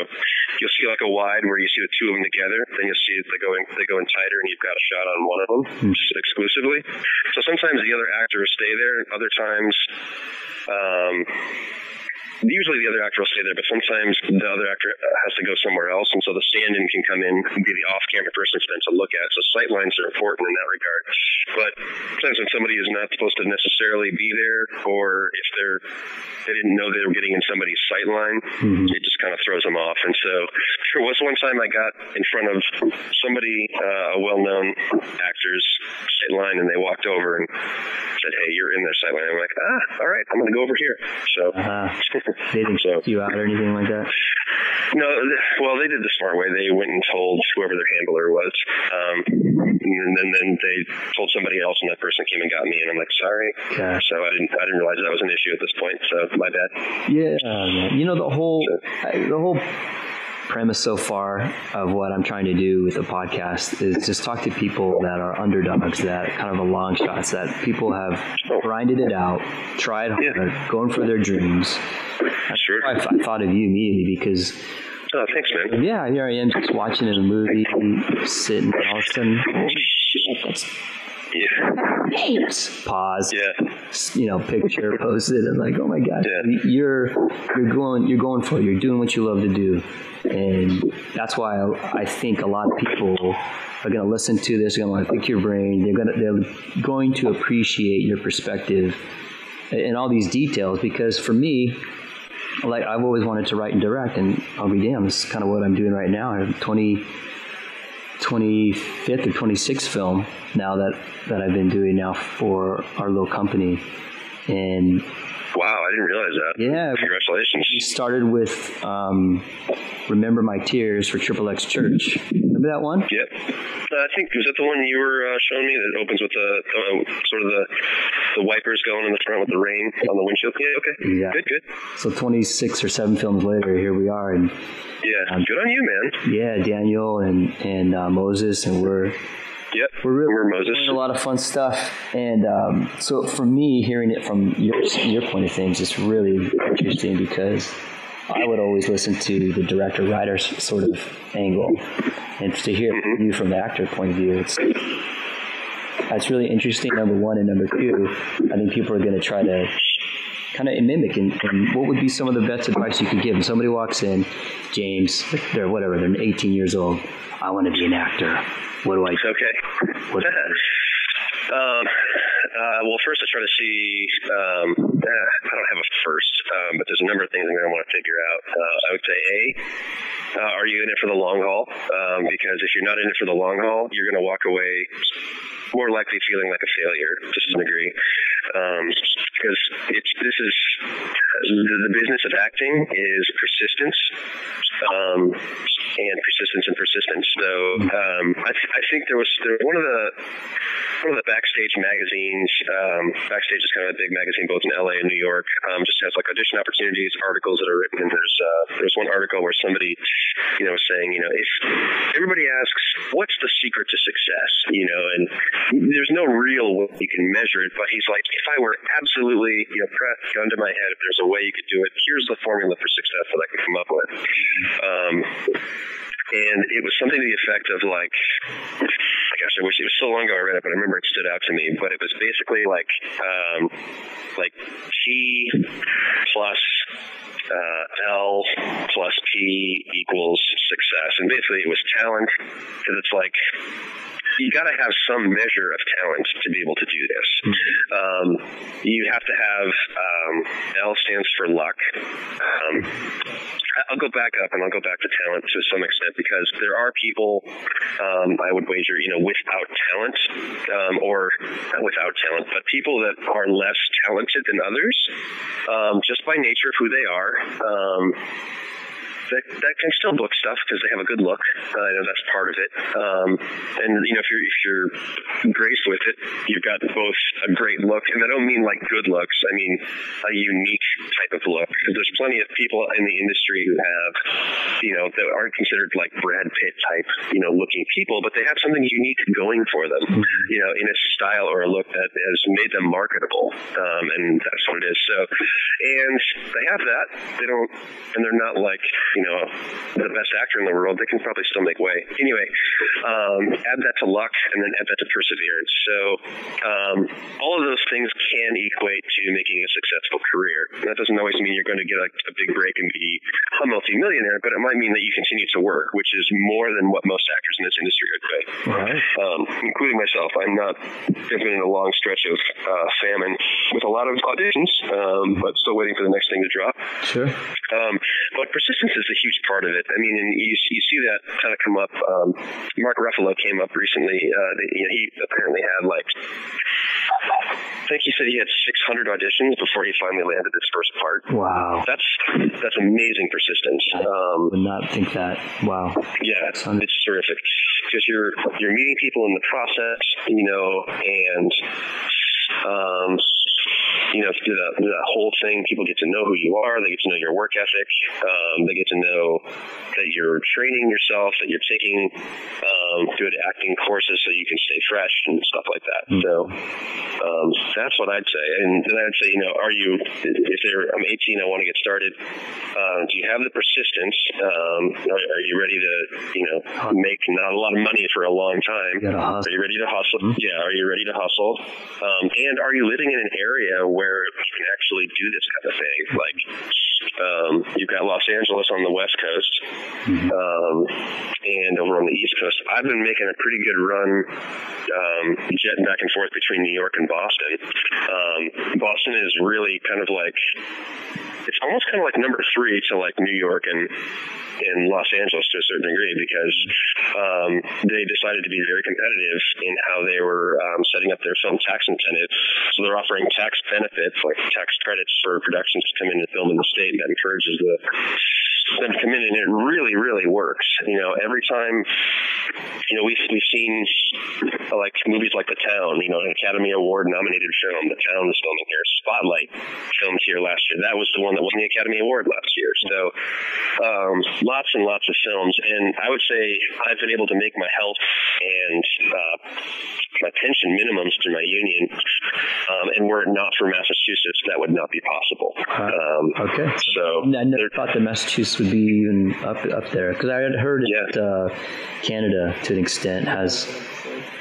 [SPEAKER 1] you'll see like a wide where you see the two of them together. Then you'll see they go in they go in tighter, and you've got a shot on one of them hmm. exclusively. So sometimes the other actors stay there, and other times. Um, usually the other actor will stay there, but sometimes the other actor has to go somewhere else, and so the stand-in can come in and be the off-camera person for them to look at. So sight lines are important in that regard. But sometimes when somebody is not supposed to necessarily be there, or if they're they didn't know they were getting in somebody's sight line, mm-hmm. it just kind of throws them off. And so there was one time I got in front of somebody, uh, a well-known actor's sight line, and they walked over and said, "Hey, you're in their sight line." I'm like, "Ah, all right, I'm going to go over here." So. Uh-huh.
[SPEAKER 2] They didn't so, you out or anything like that?
[SPEAKER 1] No, well, they did the smart way. They went and told whoever their handler was, um, and then, then they told somebody else, and that person came and got me, and I'm like, sorry. Yeah. So I didn't, I didn't realize that was an issue at this point. So my bad.
[SPEAKER 2] Yeah, you know the whole, so, the whole premise so far of what I'm trying to do with the podcast is just talk to people that are underdogs, that kind of a long shots, that people have grinded it out, tried hard, going for their dreams,
[SPEAKER 1] Sure.
[SPEAKER 2] I, I thought of you immediately because
[SPEAKER 1] Oh, thanks, man.
[SPEAKER 2] yeah, here I am just watching a movie, sitting, and all of a sudden, shit,
[SPEAKER 1] Yeah.
[SPEAKER 2] Pause.
[SPEAKER 1] Yeah.
[SPEAKER 2] You know, picture posted, and like, oh my god,
[SPEAKER 1] Yeah.
[SPEAKER 2] you're you're going you're going for it. You're doing what you love to do, and that's why I, I think a lot of people are going to listen to this. They're Going to pick your brain. They're going to they're going to appreciate your perspective and all these details because for me like I've always wanted to write and direct, and I'll be damned, this is kind of what I'm doing right now. I have 20, 25th or 26th film now that, that I've been doing now for our little company. And
[SPEAKER 1] Wow, I didn't realize that.
[SPEAKER 2] yeah,
[SPEAKER 1] Congratulations.
[SPEAKER 2] we started with um, Remember My Tears for Triple X Church. Remember that one?
[SPEAKER 1] Yep. Uh, I think was that the one you were uh, showing me that opens with the, the sort of the the wipers going in the front with the rain on the windshield. Yeah. Okay.
[SPEAKER 2] Yeah.
[SPEAKER 1] Good. Good.
[SPEAKER 2] So 26 or 7 films later, here we are. And
[SPEAKER 1] Yeah. good on you, man.
[SPEAKER 2] yeah, Daniel and, and uh, Moses, and we're
[SPEAKER 1] Yep.
[SPEAKER 2] we're really
[SPEAKER 1] We're Moses.
[SPEAKER 2] doing a lot of fun stuff. And um, so for me, hearing it from your your point of things is really interesting because I would always listen to the director writer sort of angle, and to hear
[SPEAKER 1] Mm-hmm.
[SPEAKER 2] you from the actor point of view, it's that's really interesting. Number one and number two, I think people are going to try to kind of mimic and, and what would be some of the best advice you could give somebody walks in james they're whatever they're 18 years old i want to be an actor what do i
[SPEAKER 1] It's okay.
[SPEAKER 2] what,
[SPEAKER 1] Um, uh, well, first I try to see. Um, eh, I don't have a first, um, but there's a number of things I'm going to want to figure out. Would say, a, uh, are you in it for the long haul? Um, because if you're not in it for the long haul, you're going to walk away more likely feeling like a failure to some degree. Um, because it's this is the, the business of acting is persistence. Um, and persistence and persistence. So um, I, th- I think there was there, one of the one of the backstage magazines. Um, backstage is kind of a big magazine both in LA and New York. Um, just has like audition opportunities, articles that are written. And there's uh, there's one article where somebody you know was saying you know if everybody asks what's the secret to success you know and there's no real way you can measure it but he's like if I were absolutely you know press gun to my head if there's a way you could do it here's the formula for success that I could come up with. Um, and it was something to the effect of like, gosh, I wish it was so long ago I read it, but I remember it stood out to me. But it was basically like, um, like T plus uh, L plus P equals success, and basically it was talent because it's like you got to have some measure of talent to be able to do this. Um, you have to have um, L stands for luck. Um, I'll go back up and I'll go back to talent to some extent because there are people um, I would wager you know without talent um, or without talent but people that are less talented than others um, just by nature of who they are. That, that can still book stuff because they have a good look. Uh, I know that's part of it. Um, and you know, if you're if you're graced with it, you've got both a great look, and I don't mean like good looks. I mean a unique type of look. Because there's plenty of people in the industry who have, you know, that aren't considered like Brad Pitt type, you know, looking people, but they have something unique going for them. You know, in a style or a look that has made them marketable, um, and that's what it is. So, and they have that. They don't, and they're not like you know the best actor in the world. They can probably still make way. Anyway, um, add that to luck, and then add that to perseverance. So, um, all of those things can equate to making a successful career. And that doesn't always mean you're going to get a, a big break and be a multimillionaire, but it might mean that you continue to work, which is more than what most actors in this industry are doing
[SPEAKER 2] right.
[SPEAKER 1] um, including myself. I'm not. I've been in a long stretch of uh, famine with a lot of auditions, um, but still waiting for the next thing to drop.
[SPEAKER 2] Sure.
[SPEAKER 1] Um, but persistence is a huge part of it. I mean, and you, you see that kind of come up. Um, Mark Ruffalo came up recently. Uh, that, you know, he apparently had like, I think he said he had 600 auditions before he finally landed his first part.
[SPEAKER 2] Wow.
[SPEAKER 1] That's that's amazing persistence. Um,
[SPEAKER 2] Would not think that. Wow.
[SPEAKER 1] yeah, it's, it's terrific because you're you're meeting people in the process, you know, and um, you know, through that, through that whole thing, people get to know who you are. They get to know your work ethic. Um, they get to know that you're training yourself, that you're taking um, good acting courses so you can stay fresh and stuff like that. So, Um, that's what I'd say. And then I'd say, you know, are you, if they're, I'm 18, I want to get started. Uh, do you have the persistence? Um, are, are, you ready to, you know, make not a lot of money for a long time?
[SPEAKER 2] Are
[SPEAKER 1] you ready to hustle? Mm-hmm. Yeah. Are you ready to hustle? Um, and are you living in an area where you can actually do this kind of thing? Like, um, you've got Los Angeles on the west coast, mm-hmm. um, and over on the east coast. I've been making a pretty good run um, jetting back and forth between New York and Boston. Um, Boston is really kind of like it's almost kind of like number three to like New York and in Los Angeles to a certain degree because um, they decided to be very competitive in how they were um, setting up their film tax incentives. So they're offering tax benefits, like tax credits for productions to come in and film in the state, and that encourages the come in, and it really, really works. You know, every time, you know, we've we've seen like movies like The Town, you know, an Academy Award nominated film. The Town is filming here. Spotlight filmed here last year. That was the one that won the Academy Award last year. So, um, lots and lots of films, and I would say I've been able to make my health and uh, my pension minimums through my union, um, and were it not for Massachusetts, that would not be possible. Uh, um,
[SPEAKER 2] okay. So I never thought that Massachusetts would be even up up there because I had heard yeah. that uh, Canada, to an extent, has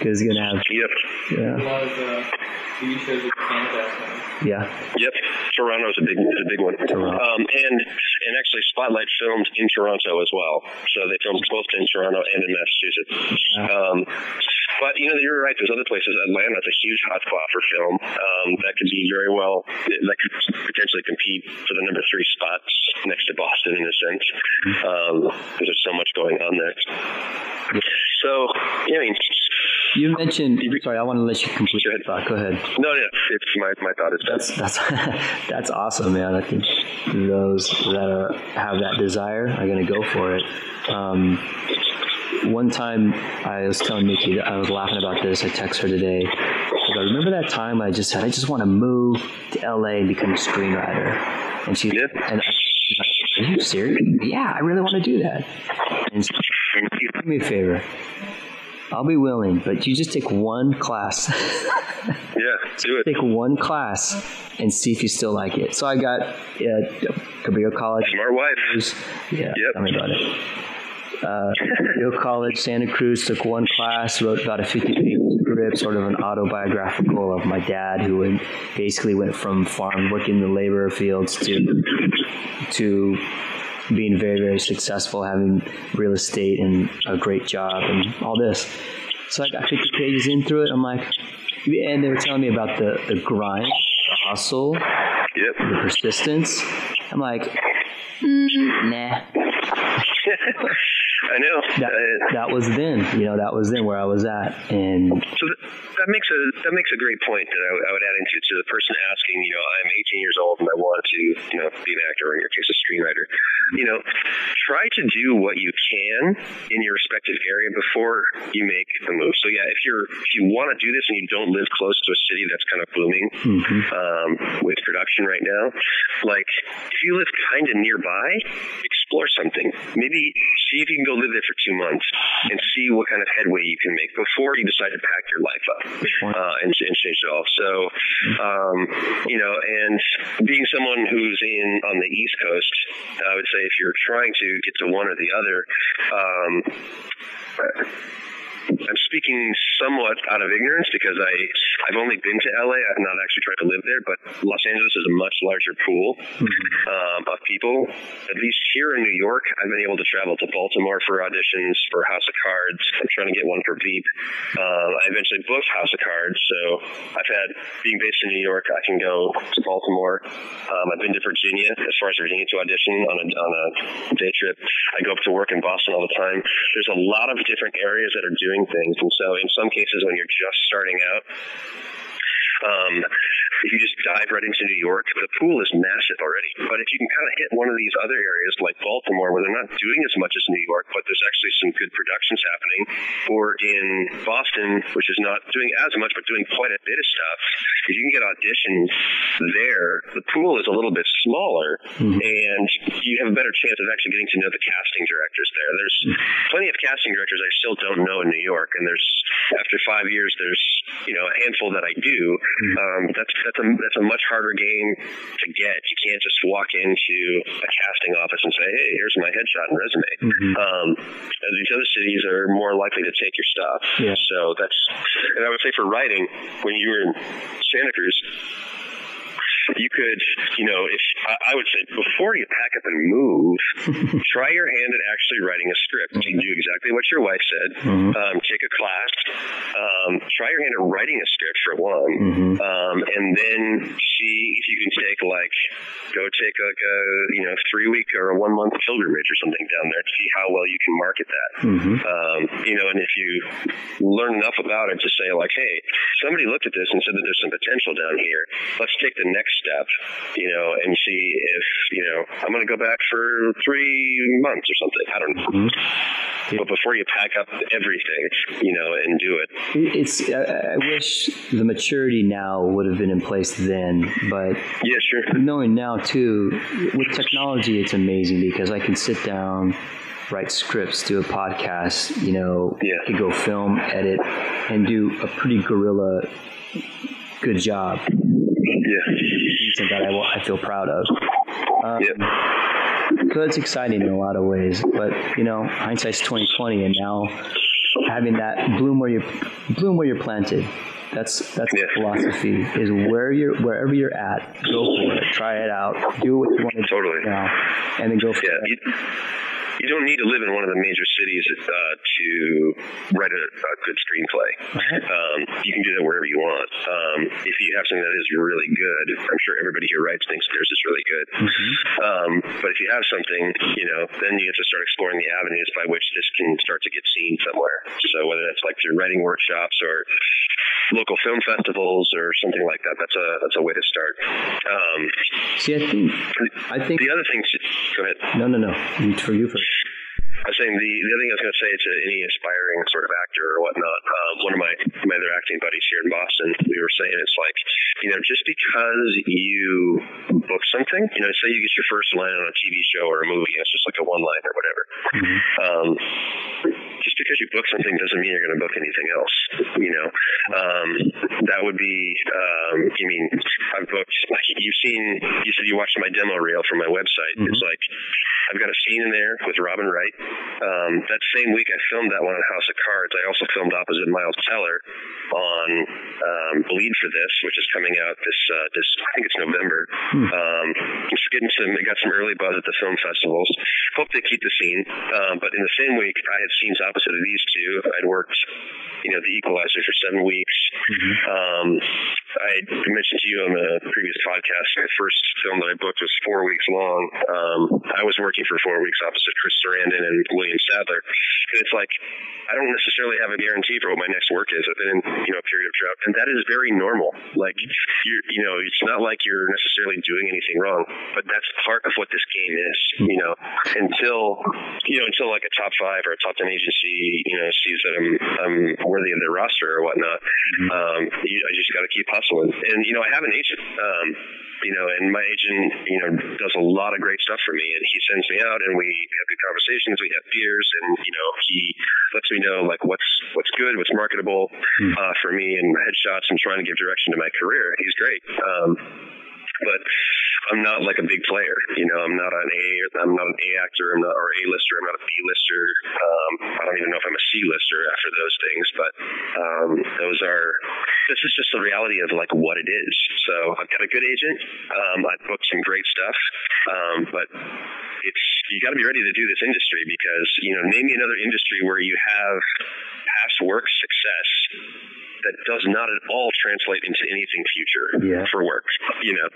[SPEAKER 2] is going to have.
[SPEAKER 1] Yep.
[SPEAKER 3] Yeah. A lot of uh, TV shows in Canada.
[SPEAKER 2] Yeah.
[SPEAKER 1] Yep. Toronto's a big, a big one. Toronto. Um, and and actually, Spotlight filmed in Toronto as well. So they filmed both in Toronto and in Massachusetts. Yeah. Um, but you know, you're right. There's other places. Atlanta's a huge hotspot for film. Um, that could be very well. That could potentially compete for the number three spot next to Boston in a sense, um, there's so much going on there. So, yeah, I mean,
[SPEAKER 2] you mentioned. Sorry, I want to let you complete your thought. Go ahead.
[SPEAKER 1] No, no, it's my, my thought is
[SPEAKER 2] that's that's that's awesome, man. I think those that are have that desire are going to go for it. Um, one time, I was telling Nikki, I was laughing about this. I texted her today. I go, remember that time I just said I just want to move to LA and become a screenwriter, and she
[SPEAKER 1] yeah.
[SPEAKER 2] and I, are you serious? Yeah, I really want to do that. And she, do me a favor. I'll be willing, but you just take one class.
[SPEAKER 1] yeah, do it.
[SPEAKER 2] Take one class and see if you still like it. So I got uh, Cabrillo College.
[SPEAKER 1] Smart wife.
[SPEAKER 2] Yeah, yep. tell me about it. Uh, Cabrillo College, Santa Cruz, took one class, wrote about a 50 page script, sort of an autobiographical of my dad, who went, basically went from farm, working the labor fields to to being very, very successful, having real estate and a great job and all this. So I got 50 pages in through it. I'm like, and they were telling me about the, the grind, the hustle,
[SPEAKER 1] yep.
[SPEAKER 2] the persistence. I'm like, mm, nah.
[SPEAKER 1] I know.
[SPEAKER 2] That, that was then, you know, that was then where I was at. And
[SPEAKER 1] so that, that makes a that makes a great point that I, I would add into to the person asking, you know, I'm 18 years old and I want to, you know, be an actor or in your case a screenwriter. You know, try to do what you can in your respective area before you make the move. So yeah, if you're if you want to do this and you don't live close to a city that's kind of booming mm-hmm. um, with production right now, like if you live kind of nearby, explore something. Maybe see if you can go live there for two months and see what kind of headway you can make before you decide to pack your life up uh, and, and change it all. So, um, you know, and being someone who's in on the East Coast, I would say if you're trying to get to one or the other, um, I'm speaking somewhat out of ignorance because I I've only been to LA. I've not actually tried to live there, but Los Angeles is a much larger pool mm-hmm. um, of people. At least here in New York, I've been able to travel to Baltimore for auditions for House of Cards. I'm trying to get one for Veep. Um, I eventually booked House of Cards, so I've had being based in New York, I can go to Baltimore. Um, I've been to Virginia as far as Virginia to audition on a on a day trip. I go up to work in Boston all the time. There's a lot of different areas that are doing things. And so in some cases when you're just starting out, um, if you just dive right into New York, the pool is massive already. But if you can kind of hit one of these other areas like Baltimore, where they're not doing as much as New York, but there's actually some good productions happening, or in Boston, which is not doing as much but doing quite a bit of stuff, if you can get auditions there, the pool is a little bit smaller, and you have a better chance of actually getting to know the casting directors there. There's plenty of casting directors I still don't know in New York, and there's after five years, there's you know a handful that I do. Um, that's that's a that's a much harder game to get. You can't just walk into a casting office and say, "Hey, here's my headshot and resume." Um, and these other cities are more likely to take your stuff.
[SPEAKER 2] Yeah.
[SPEAKER 1] So that's and I would say for writing, when you were in Santa Cruz, you could, you know, if I, would say before you pack up and move, try your hand at actually writing a script. You do exactly what your wife said. Um, take a class. Um, try your hand at writing a script for one, um, and then see if you can take like go take like a you know three week or a one month pilgrimage or something down there to see how well you can market that. Um, you know, and if you learn enough about it to say like, hey, somebody looked at this and said that there's some potential down here. Let's take the next step, you know, and see if you know I'm going to go back for three months or something. I don't know. Mm-hmm. But before you pack up everything, you know, and do it,
[SPEAKER 2] It's. I, I wish the maturity now would have been in place then, but
[SPEAKER 1] yeah, sure.
[SPEAKER 2] knowing now too, with technology, it's amazing because I can sit down, write scripts, do a podcast. You know,
[SPEAKER 1] Yeah.
[SPEAKER 2] could go film, edit, and do a pretty guerrilla good job.
[SPEAKER 1] Yeah,
[SPEAKER 2] Something that I, I feel proud of. Um,
[SPEAKER 1] yeah.
[SPEAKER 2] So it's exciting in a lot of ways, but you know, hindsight's twenty twenty, and now having that bloom where you bloom where you're planted. That's that's
[SPEAKER 1] Yeah.
[SPEAKER 2] the philosophy. Is where you're wherever you're at, go for it, try it out, do what you want to
[SPEAKER 1] Totally.
[SPEAKER 2] do now, and then go for
[SPEAKER 1] Yeah,
[SPEAKER 2] it.
[SPEAKER 1] You, don't need to live in one of the major cities uh, to write a, a good screenplay. Um, you can do that wherever you want. Um, if you have something that is really good, I'm sure everybody who writes thinks theirs is really good. Um, but if you have something, you know, then you have to start exploring the avenues by which this can start to get seen somewhere. So whether that's like through writing workshops or local film festivals or something like that, that's a that's a way to start. Um,
[SPEAKER 2] See, I think I think
[SPEAKER 1] the other thing, go ahead.
[SPEAKER 2] no, no, no. For you first.
[SPEAKER 1] I was saying the, the other thing I was going to say to any aspiring sort of actor or whatnot, um, one of my, my other acting buddies here in Boston, we were saying it's like, you know, just because you book something, you know, say you get your first line on a TV show or a movie, it's just like a one line or whatever. Um, just because you book something doesn't mean you're going to book anything else. You know, um, that would be. Um, I mean, I've booked like you've seen. You said you watched my demo reel from my website. It's like I've got a scene in there with Robin Wright. Um, that same week I filmed that one on House of Cards. I also filmed opposite Miles Teller on um, Bleed for This, which is coming out this uh, this I think it's November. Um, it's getting some. It got some early buzz at the film festivals. Hope they keep the scene. Um, but in the same week, I had scenes opposite of these two. I'd worked, you know, The Equalizer for seven weeks. Um, I mentioned to you on the previous podcast, my first film that I booked was four weeks long. Um, I was working for four weeks opposite Chris Sarandon and William Sadler. And it's like, I don't necessarily have a guarantee for what my next work is. I've been in, you know, a period of drought. And that is very normal. Like, you're, you know, it's not like you're necessarily doing anything wrong, but that's part of what this game is, you know, until, you know, until like a top five or a top 10 agency, you know, sees that I'm, I'm worthy of their roster or whatnot. Um, you, I just got to keep hustling. And, you know, I have an agent, um, you know, and my agent, you know, does a lot of great stuff for me, and he sends me out, and we have good conversations, we have beers, and you know, he lets me know like what's what's good, what's marketable uh, for me, and headshots, and trying to give direction to my career. He's great. Um, but I'm not like a big player. You know, I'm not an A. I'm not an A actor. I'm not or A lister. I'm not a B lister. Um, I don't even know if I'm a C lister after those things. But um, those are. This is just the reality of like what it is. So I've got a good agent. Um, I've booked some great stuff. Um, but it's you got to be ready to do this industry because you know, name me another industry where you have past work success that does not at all translate into anything future
[SPEAKER 2] Yeah.
[SPEAKER 1] for work. You know,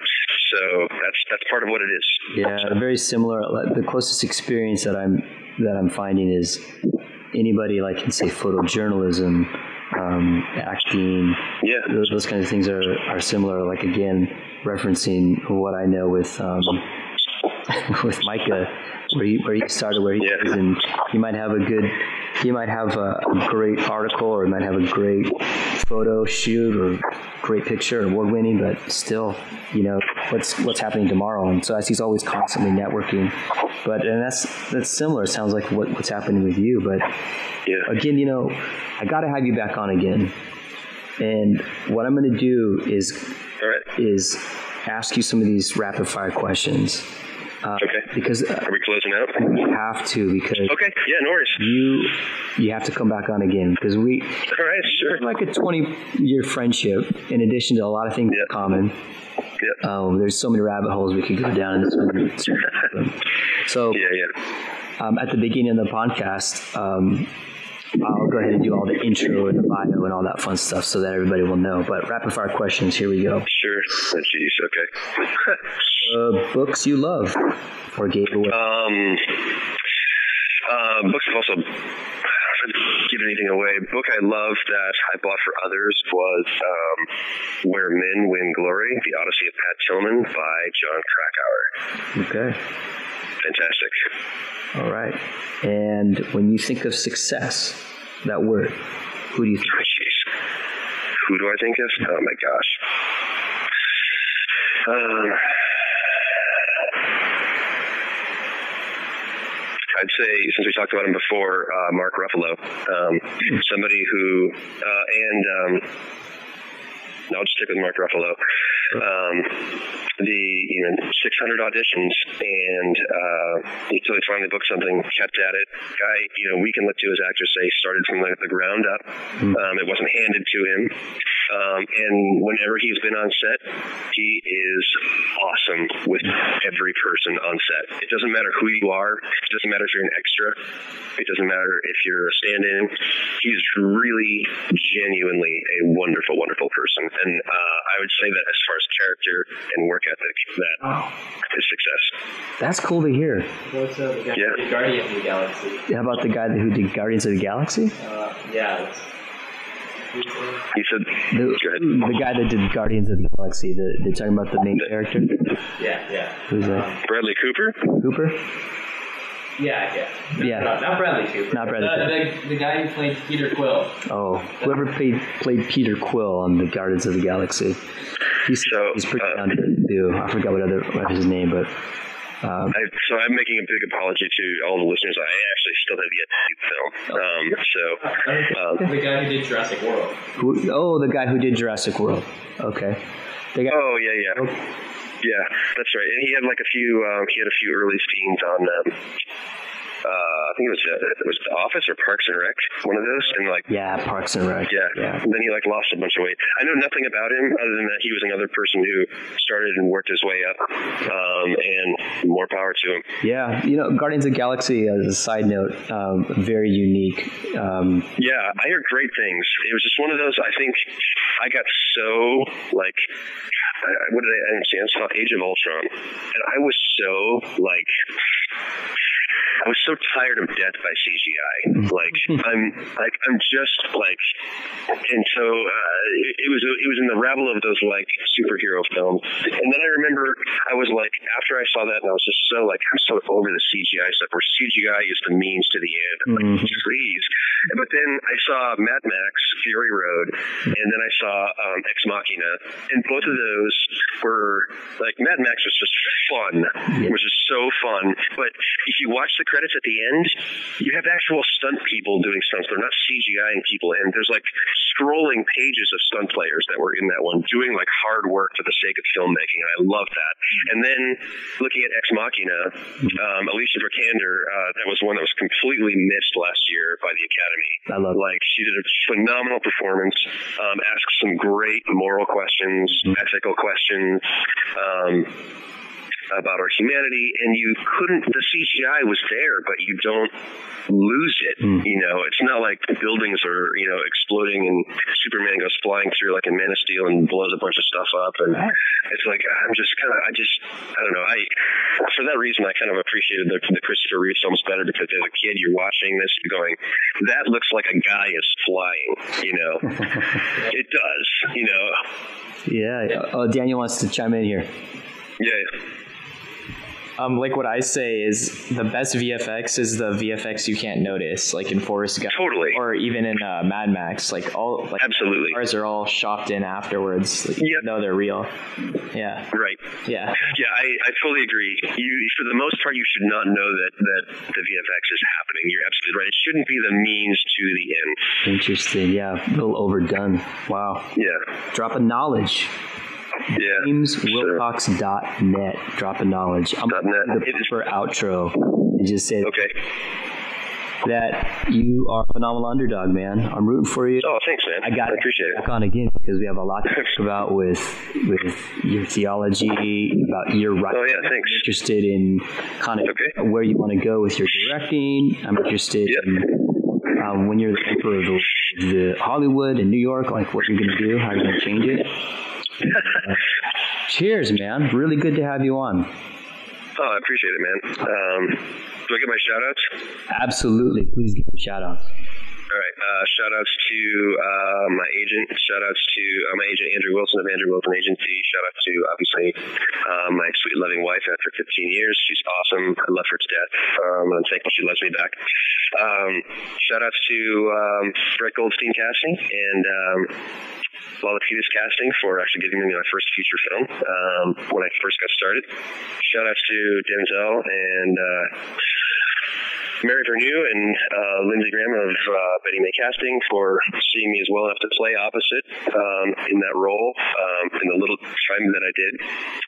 [SPEAKER 1] so that's that's part of what it is.
[SPEAKER 2] Yeah, very similar. The closest experience that I'm that I'm finding is anybody like in say photojournalism um, acting.
[SPEAKER 1] Yeah.
[SPEAKER 2] Those, those kinds of things are, are similar. Like again, referencing what I know with um, with Micah, where he where he started, where he
[SPEAKER 1] Yeah.
[SPEAKER 2] is, and he might have a good, he might have a, a great article, or he might have a great photo shoot, or great picture, award winning, but still, you know, what's what's happening tomorrow. And so as he's always constantly networking, but and that's that's similar. It sounds like what, what's happening with you, but
[SPEAKER 1] Yeah.
[SPEAKER 2] again, you know, I got to have you back on again. And what I'm going to do is
[SPEAKER 1] right.
[SPEAKER 2] is ask you some of these rapid fire questions uh,
[SPEAKER 1] Okay.
[SPEAKER 2] because uh,
[SPEAKER 1] Are we closing out?
[SPEAKER 2] you have to because
[SPEAKER 1] Okay. Yeah, no worries.
[SPEAKER 2] you you have to come back on again because we
[SPEAKER 1] All right, sure.
[SPEAKER 2] like a 20 year friendship in addition to a lot of things in
[SPEAKER 1] Yep.
[SPEAKER 2] common.
[SPEAKER 1] Yep.
[SPEAKER 2] Um, there's so many rabbit holes we could go down in this one. So
[SPEAKER 1] Yeah, yeah.
[SPEAKER 2] um, at the beginning of the podcast, um, I'll go ahead and do all the intro and the bio and all that fun stuff so that everybody will know. But rapid fire questions, here we go.
[SPEAKER 1] Sure. Oh, Jeez. Okay.
[SPEAKER 2] Uh, books you love or gave away.
[SPEAKER 1] um, uh, books have also give anything away. Book I love that I bought for others was um, "Where Men Win Glory: The Odyssey of Pat Tillman" by Jon Krakauer.
[SPEAKER 2] Okay.
[SPEAKER 1] Fantastic.
[SPEAKER 2] All right. And when you think of success, that word, who do you think?
[SPEAKER 1] Oh. Who do I think of? Oh my gosh. Um, I'd say, since we talked about him before, uh, Mark Ruffalo, um, somebody who, uh, and um, I'll just stick with Mark Ruffalo. Um, the you know 600 auditions, and uh, until he finally booked something, kept at it. Guy, you know, we can look to his actors say started from the, the ground up. Um, it wasn't handed to him, um, and whenever he's been on set, he is awesome with every person on set. It doesn't matter who you are. It doesn't matter if you're an extra. It doesn't matter if you're a stand-in. He's really genuinely a wonderful, wonderful person, and uh, I would say that as far as character and work ethic, that
[SPEAKER 2] Wow.
[SPEAKER 1] is success.
[SPEAKER 2] That's cool to hear.
[SPEAKER 3] What's uh, the guy
[SPEAKER 1] Yeah.
[SPEAKER 3] Guardians of the Galaxy?
[SPEAKER 2] How about the guy who did Guardians of the Galaxy?
[SPEAKER 3] Uh, yeah. That's, who's,
[SPEAKER 1] He said,
[SPEAKER 2] The,
[SPEAKER 1] Go ahead.
[SPEAKER 2] the guy that did Guardians of the Galaxy. The, they're talking about the main character.
[SPEAKER 3] yeah, yeah.
[SPEAKER 2] Who's that?
[SPEAKER 3] Um,
[SPEAKER 1] Bradley Cooper.
[SPEAKER 2] Cooper?
[SPEAKER 3] yeah, yeah.
[SPEAKER 2] Yeah.
[SPEAKER 3] Not, not Bradley Cooper.
[SPEAKER 2] Not Bradley
[SPEAKER 3] the, the, the guy who played Peter Quill.
[SPEAKER 2] Oh, whoever played played Peter Quill on the Guardians of the Galaxy. He's,
[SPEAKER 1] So,
[SPEAKER 2] he's pretty
[SPEAKER 1] uh,
[SPEAKER 2] down to do. I forgot what other what his name, but um,
[SPEAKER 1] I, so I'm making a big apology to all the listeners. I actually still have yet to see the film. Um, so, uh,
[SPEAKER 3] the guy who did Jurassic World.
[SPEAKER 2] who, oh, the guy who did Jurassic World. Okay, the guy.
[SPEAKER 1] oh yeah, yeah, yeah, that's right. And he had like a few. Um, he had a few early scenes on. Uh, I think it was uh, it was The Office or Parks and Rec, one of those, and like.
[SPEAKER 2] Yeah, Parks and Rec.
[SPEAKER 1] Yeah.
[SPEAKER 2] yeah.
[SPEAKER 1] And then he like lost a bunch of weight. I know nothing about him other than that he was another person who started and worked his way up. Um, and more power to him.
[SPEAKER 2] Yeah, you know, Guardians of the Galaxy, as a side note, um, very unique. Um,
[SPEAKER 1] Yeah, I heard great things. It was just one of those. I think I got so like, I, what did I, I didn't see? I saw Age of Ultron, and I was so like. I was so tired of death by CGI. Like I'm, like I'm just like, and so uh, it, it was it was in the rabble of those like superhero films. And then I remember I was like, after I saw that, and I was just so like, I'm so over the CGI stuff. Where CGI is the means to the end. I'm like,
[SPEAKER 2] Mhm.
[SPEAKER 1] please. But then I saw Mad Max Fury Road, and then I saw um, Ex Machina, and both of those were like Mad Max was just fun. It was just so fun. But if you watch the credits at the end, you have actual stunt people doing stunts. They're not CGIing people, and there's like scrolling pages of stunt players that were in that one doing like hard work for the sake of filmmaking, and I love that. And then looking at Ex Machina, um, Alicia Vikander, uh, that was one that was completely missed last year by the Academy.
[SPEAKER 2] I love
[SPEAKER 1] Like she did a phenomenal performance. Um, asked some great moral questions, ethical questions. Um, about our humanity, and you couldn't. The CGI was there, but you don't lose it.
[SPEAKER 2] Mm.
[SPEAKER 1] You know, it's not like buildings are you know exploding and Superman goes flying through like a Man of Steel and blows a bunch of stuff up, and it's like I'm just kind of I just I don't know I for that reason I kind of appreciated the, the Christopher Reeve films better because as a kid you're watching this you're going that looks like a guy is flying. You know, it does. You know,
[SPEAKER 2] Yeah. Oh, Daniel wants to chime in here.
[SPEAKER 1] yeah.
[SPEAKER 4] Um, like what I say is the best VFX is the VFX you can't notice, like in Forrest Gump,
[SPEAKER 1] Totally.
[SPEAKER 4] or even in uh, Mad Max. Like all, like
[SPEAKER 1] Absolutely.
[SPEAKER 4] cars are all shopped in afterwards, like,
[SPEAKER 1] Yep.
[SPEAKER 4] No, they're real. Yeah,
[SPEAKER 1] Right.
[SPEAKER 4] yeah,
[SPEAKER 1] Yeah, I, I fully agree. You, for the most part, you should not know that, that the VFX is happening. You're absolutely right. It shouldn't be the means to the end.
[SPEAKER 2] Interesting. Yeah. A little overdone. Wow.
[SPEAKER 1] Yeah,
[SPEAKER 2] Drop of knowledge.
[SPEAKER 1] Yeah.
[SPEAKER 2] JamesWilcox.net. Drop of knowledge. I'm going to
[SPEAKER 1] It
[SPEAKER 2] the proper outro and just say
[SPEAKER 1] Okay.
[SPEAKER 2] that you are a phenomenal underdog, man. I'm rooting for you.
[SPEAKER 1] Oh, thanks, man.
[SPEAKER 2] I got
[SPEAKER 1] I appreciate it.
[SPEAKER 2] back on again because we have a lot to talk about with with your theology, about your writing.
[SPEAKER 1] Oh, yeah, thanks.
[SPEAKER 2] I'm interested in kind of
[SPEAKER 1] Okay.
[SPEAKER 2] where you want to go with your directing. I'm interested
[SPEAKER 1] Yep.
[SPEAKER 2] in um, when you're the emperor of the, the Hollywood and New York, like what you're going to do, how you're going to change it. Cheers, man. Really good to have you on.
[SPEAKER 1] Oh, I appreciate it, man. Um, do I get my shout outs?
[SPEAKER 2] Absolutely. Please give me a shout out.
[SPEAKER 1] All right. Uh, shout outs to uh, my agent. Shout outs to uh, my agent, Andrew Wilson of Andrew Wilson Agency. Shout out to, obviously, uh, my sweet, loving wife after 15 years. She's awesome. I love her to death. Um, I'm thankful she loves me back. Um, shout outs to um, Goldstein Casting and um, Peters Casting for actually giving me my first feature film um, when I first got started. Shout outs to Denzel and uh, Mary Vernieu and uh, Lindsay Graham of uh, Betty Mae Casting for seeing me as well enough to play opposite um, in that role um, in the little time that I did.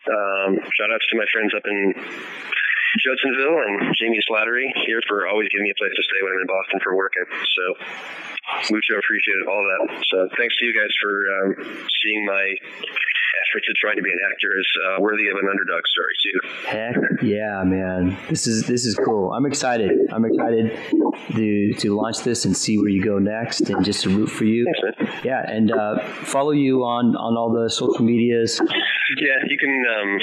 [SPEAKER 1] Um, shout outs to my friends up in Judsonville and Jamie Slattery here for always giving me a place to stay when I'm in Boston for working. So Mucho appreciated all that. So thanks to you guys for um, seeing my efforts at trying to be an actor is uh, worthy of an underdog story too.
[SPEAKER 2] Heck yeah, man! This is this is cool. I'm excited. I'm excited to to launch this and see where you go next, and just to root for you.
[SPEAKER 1] Thanks.
[SPEAKER 2] Yeah, and uh, follow you on on all the social medias.
[SPEAKER 1] Yeah, you can. Um,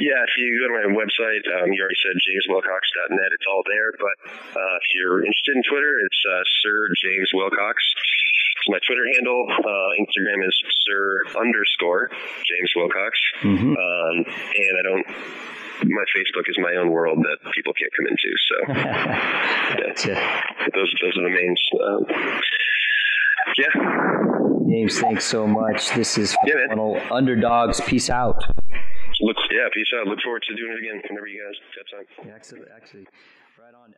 [SPEAKER 1] Yeah, if you go to my website, um, you already said jameswilcox.net. It's all there. But uh, if you're interested in Twitter, it's uh, Sir James Wilcox. My Twitter handle. Uh, Instagram is Sir underscore James Wilcox.
[SPEAKER 2] Mhm.
[SPEAKER 1] Um, and I don't. My Facebook is my own world that people can't come into. So
[SPEAKER 2] Gotcha.
[SPEAKER 1] those those are the main. Um, yeah.
[SPEAKER 2] James, thanks so much. This is
[SPEAKER 1] Yeah,
[SPEAKER 2] Underdogs. Peace out.
[SPEAKER 1] Look. Yeah. Peace out. Look forward to doing it again whenever you guys have time.
[SPEAKER 2] Yeah, actually, actually, right on.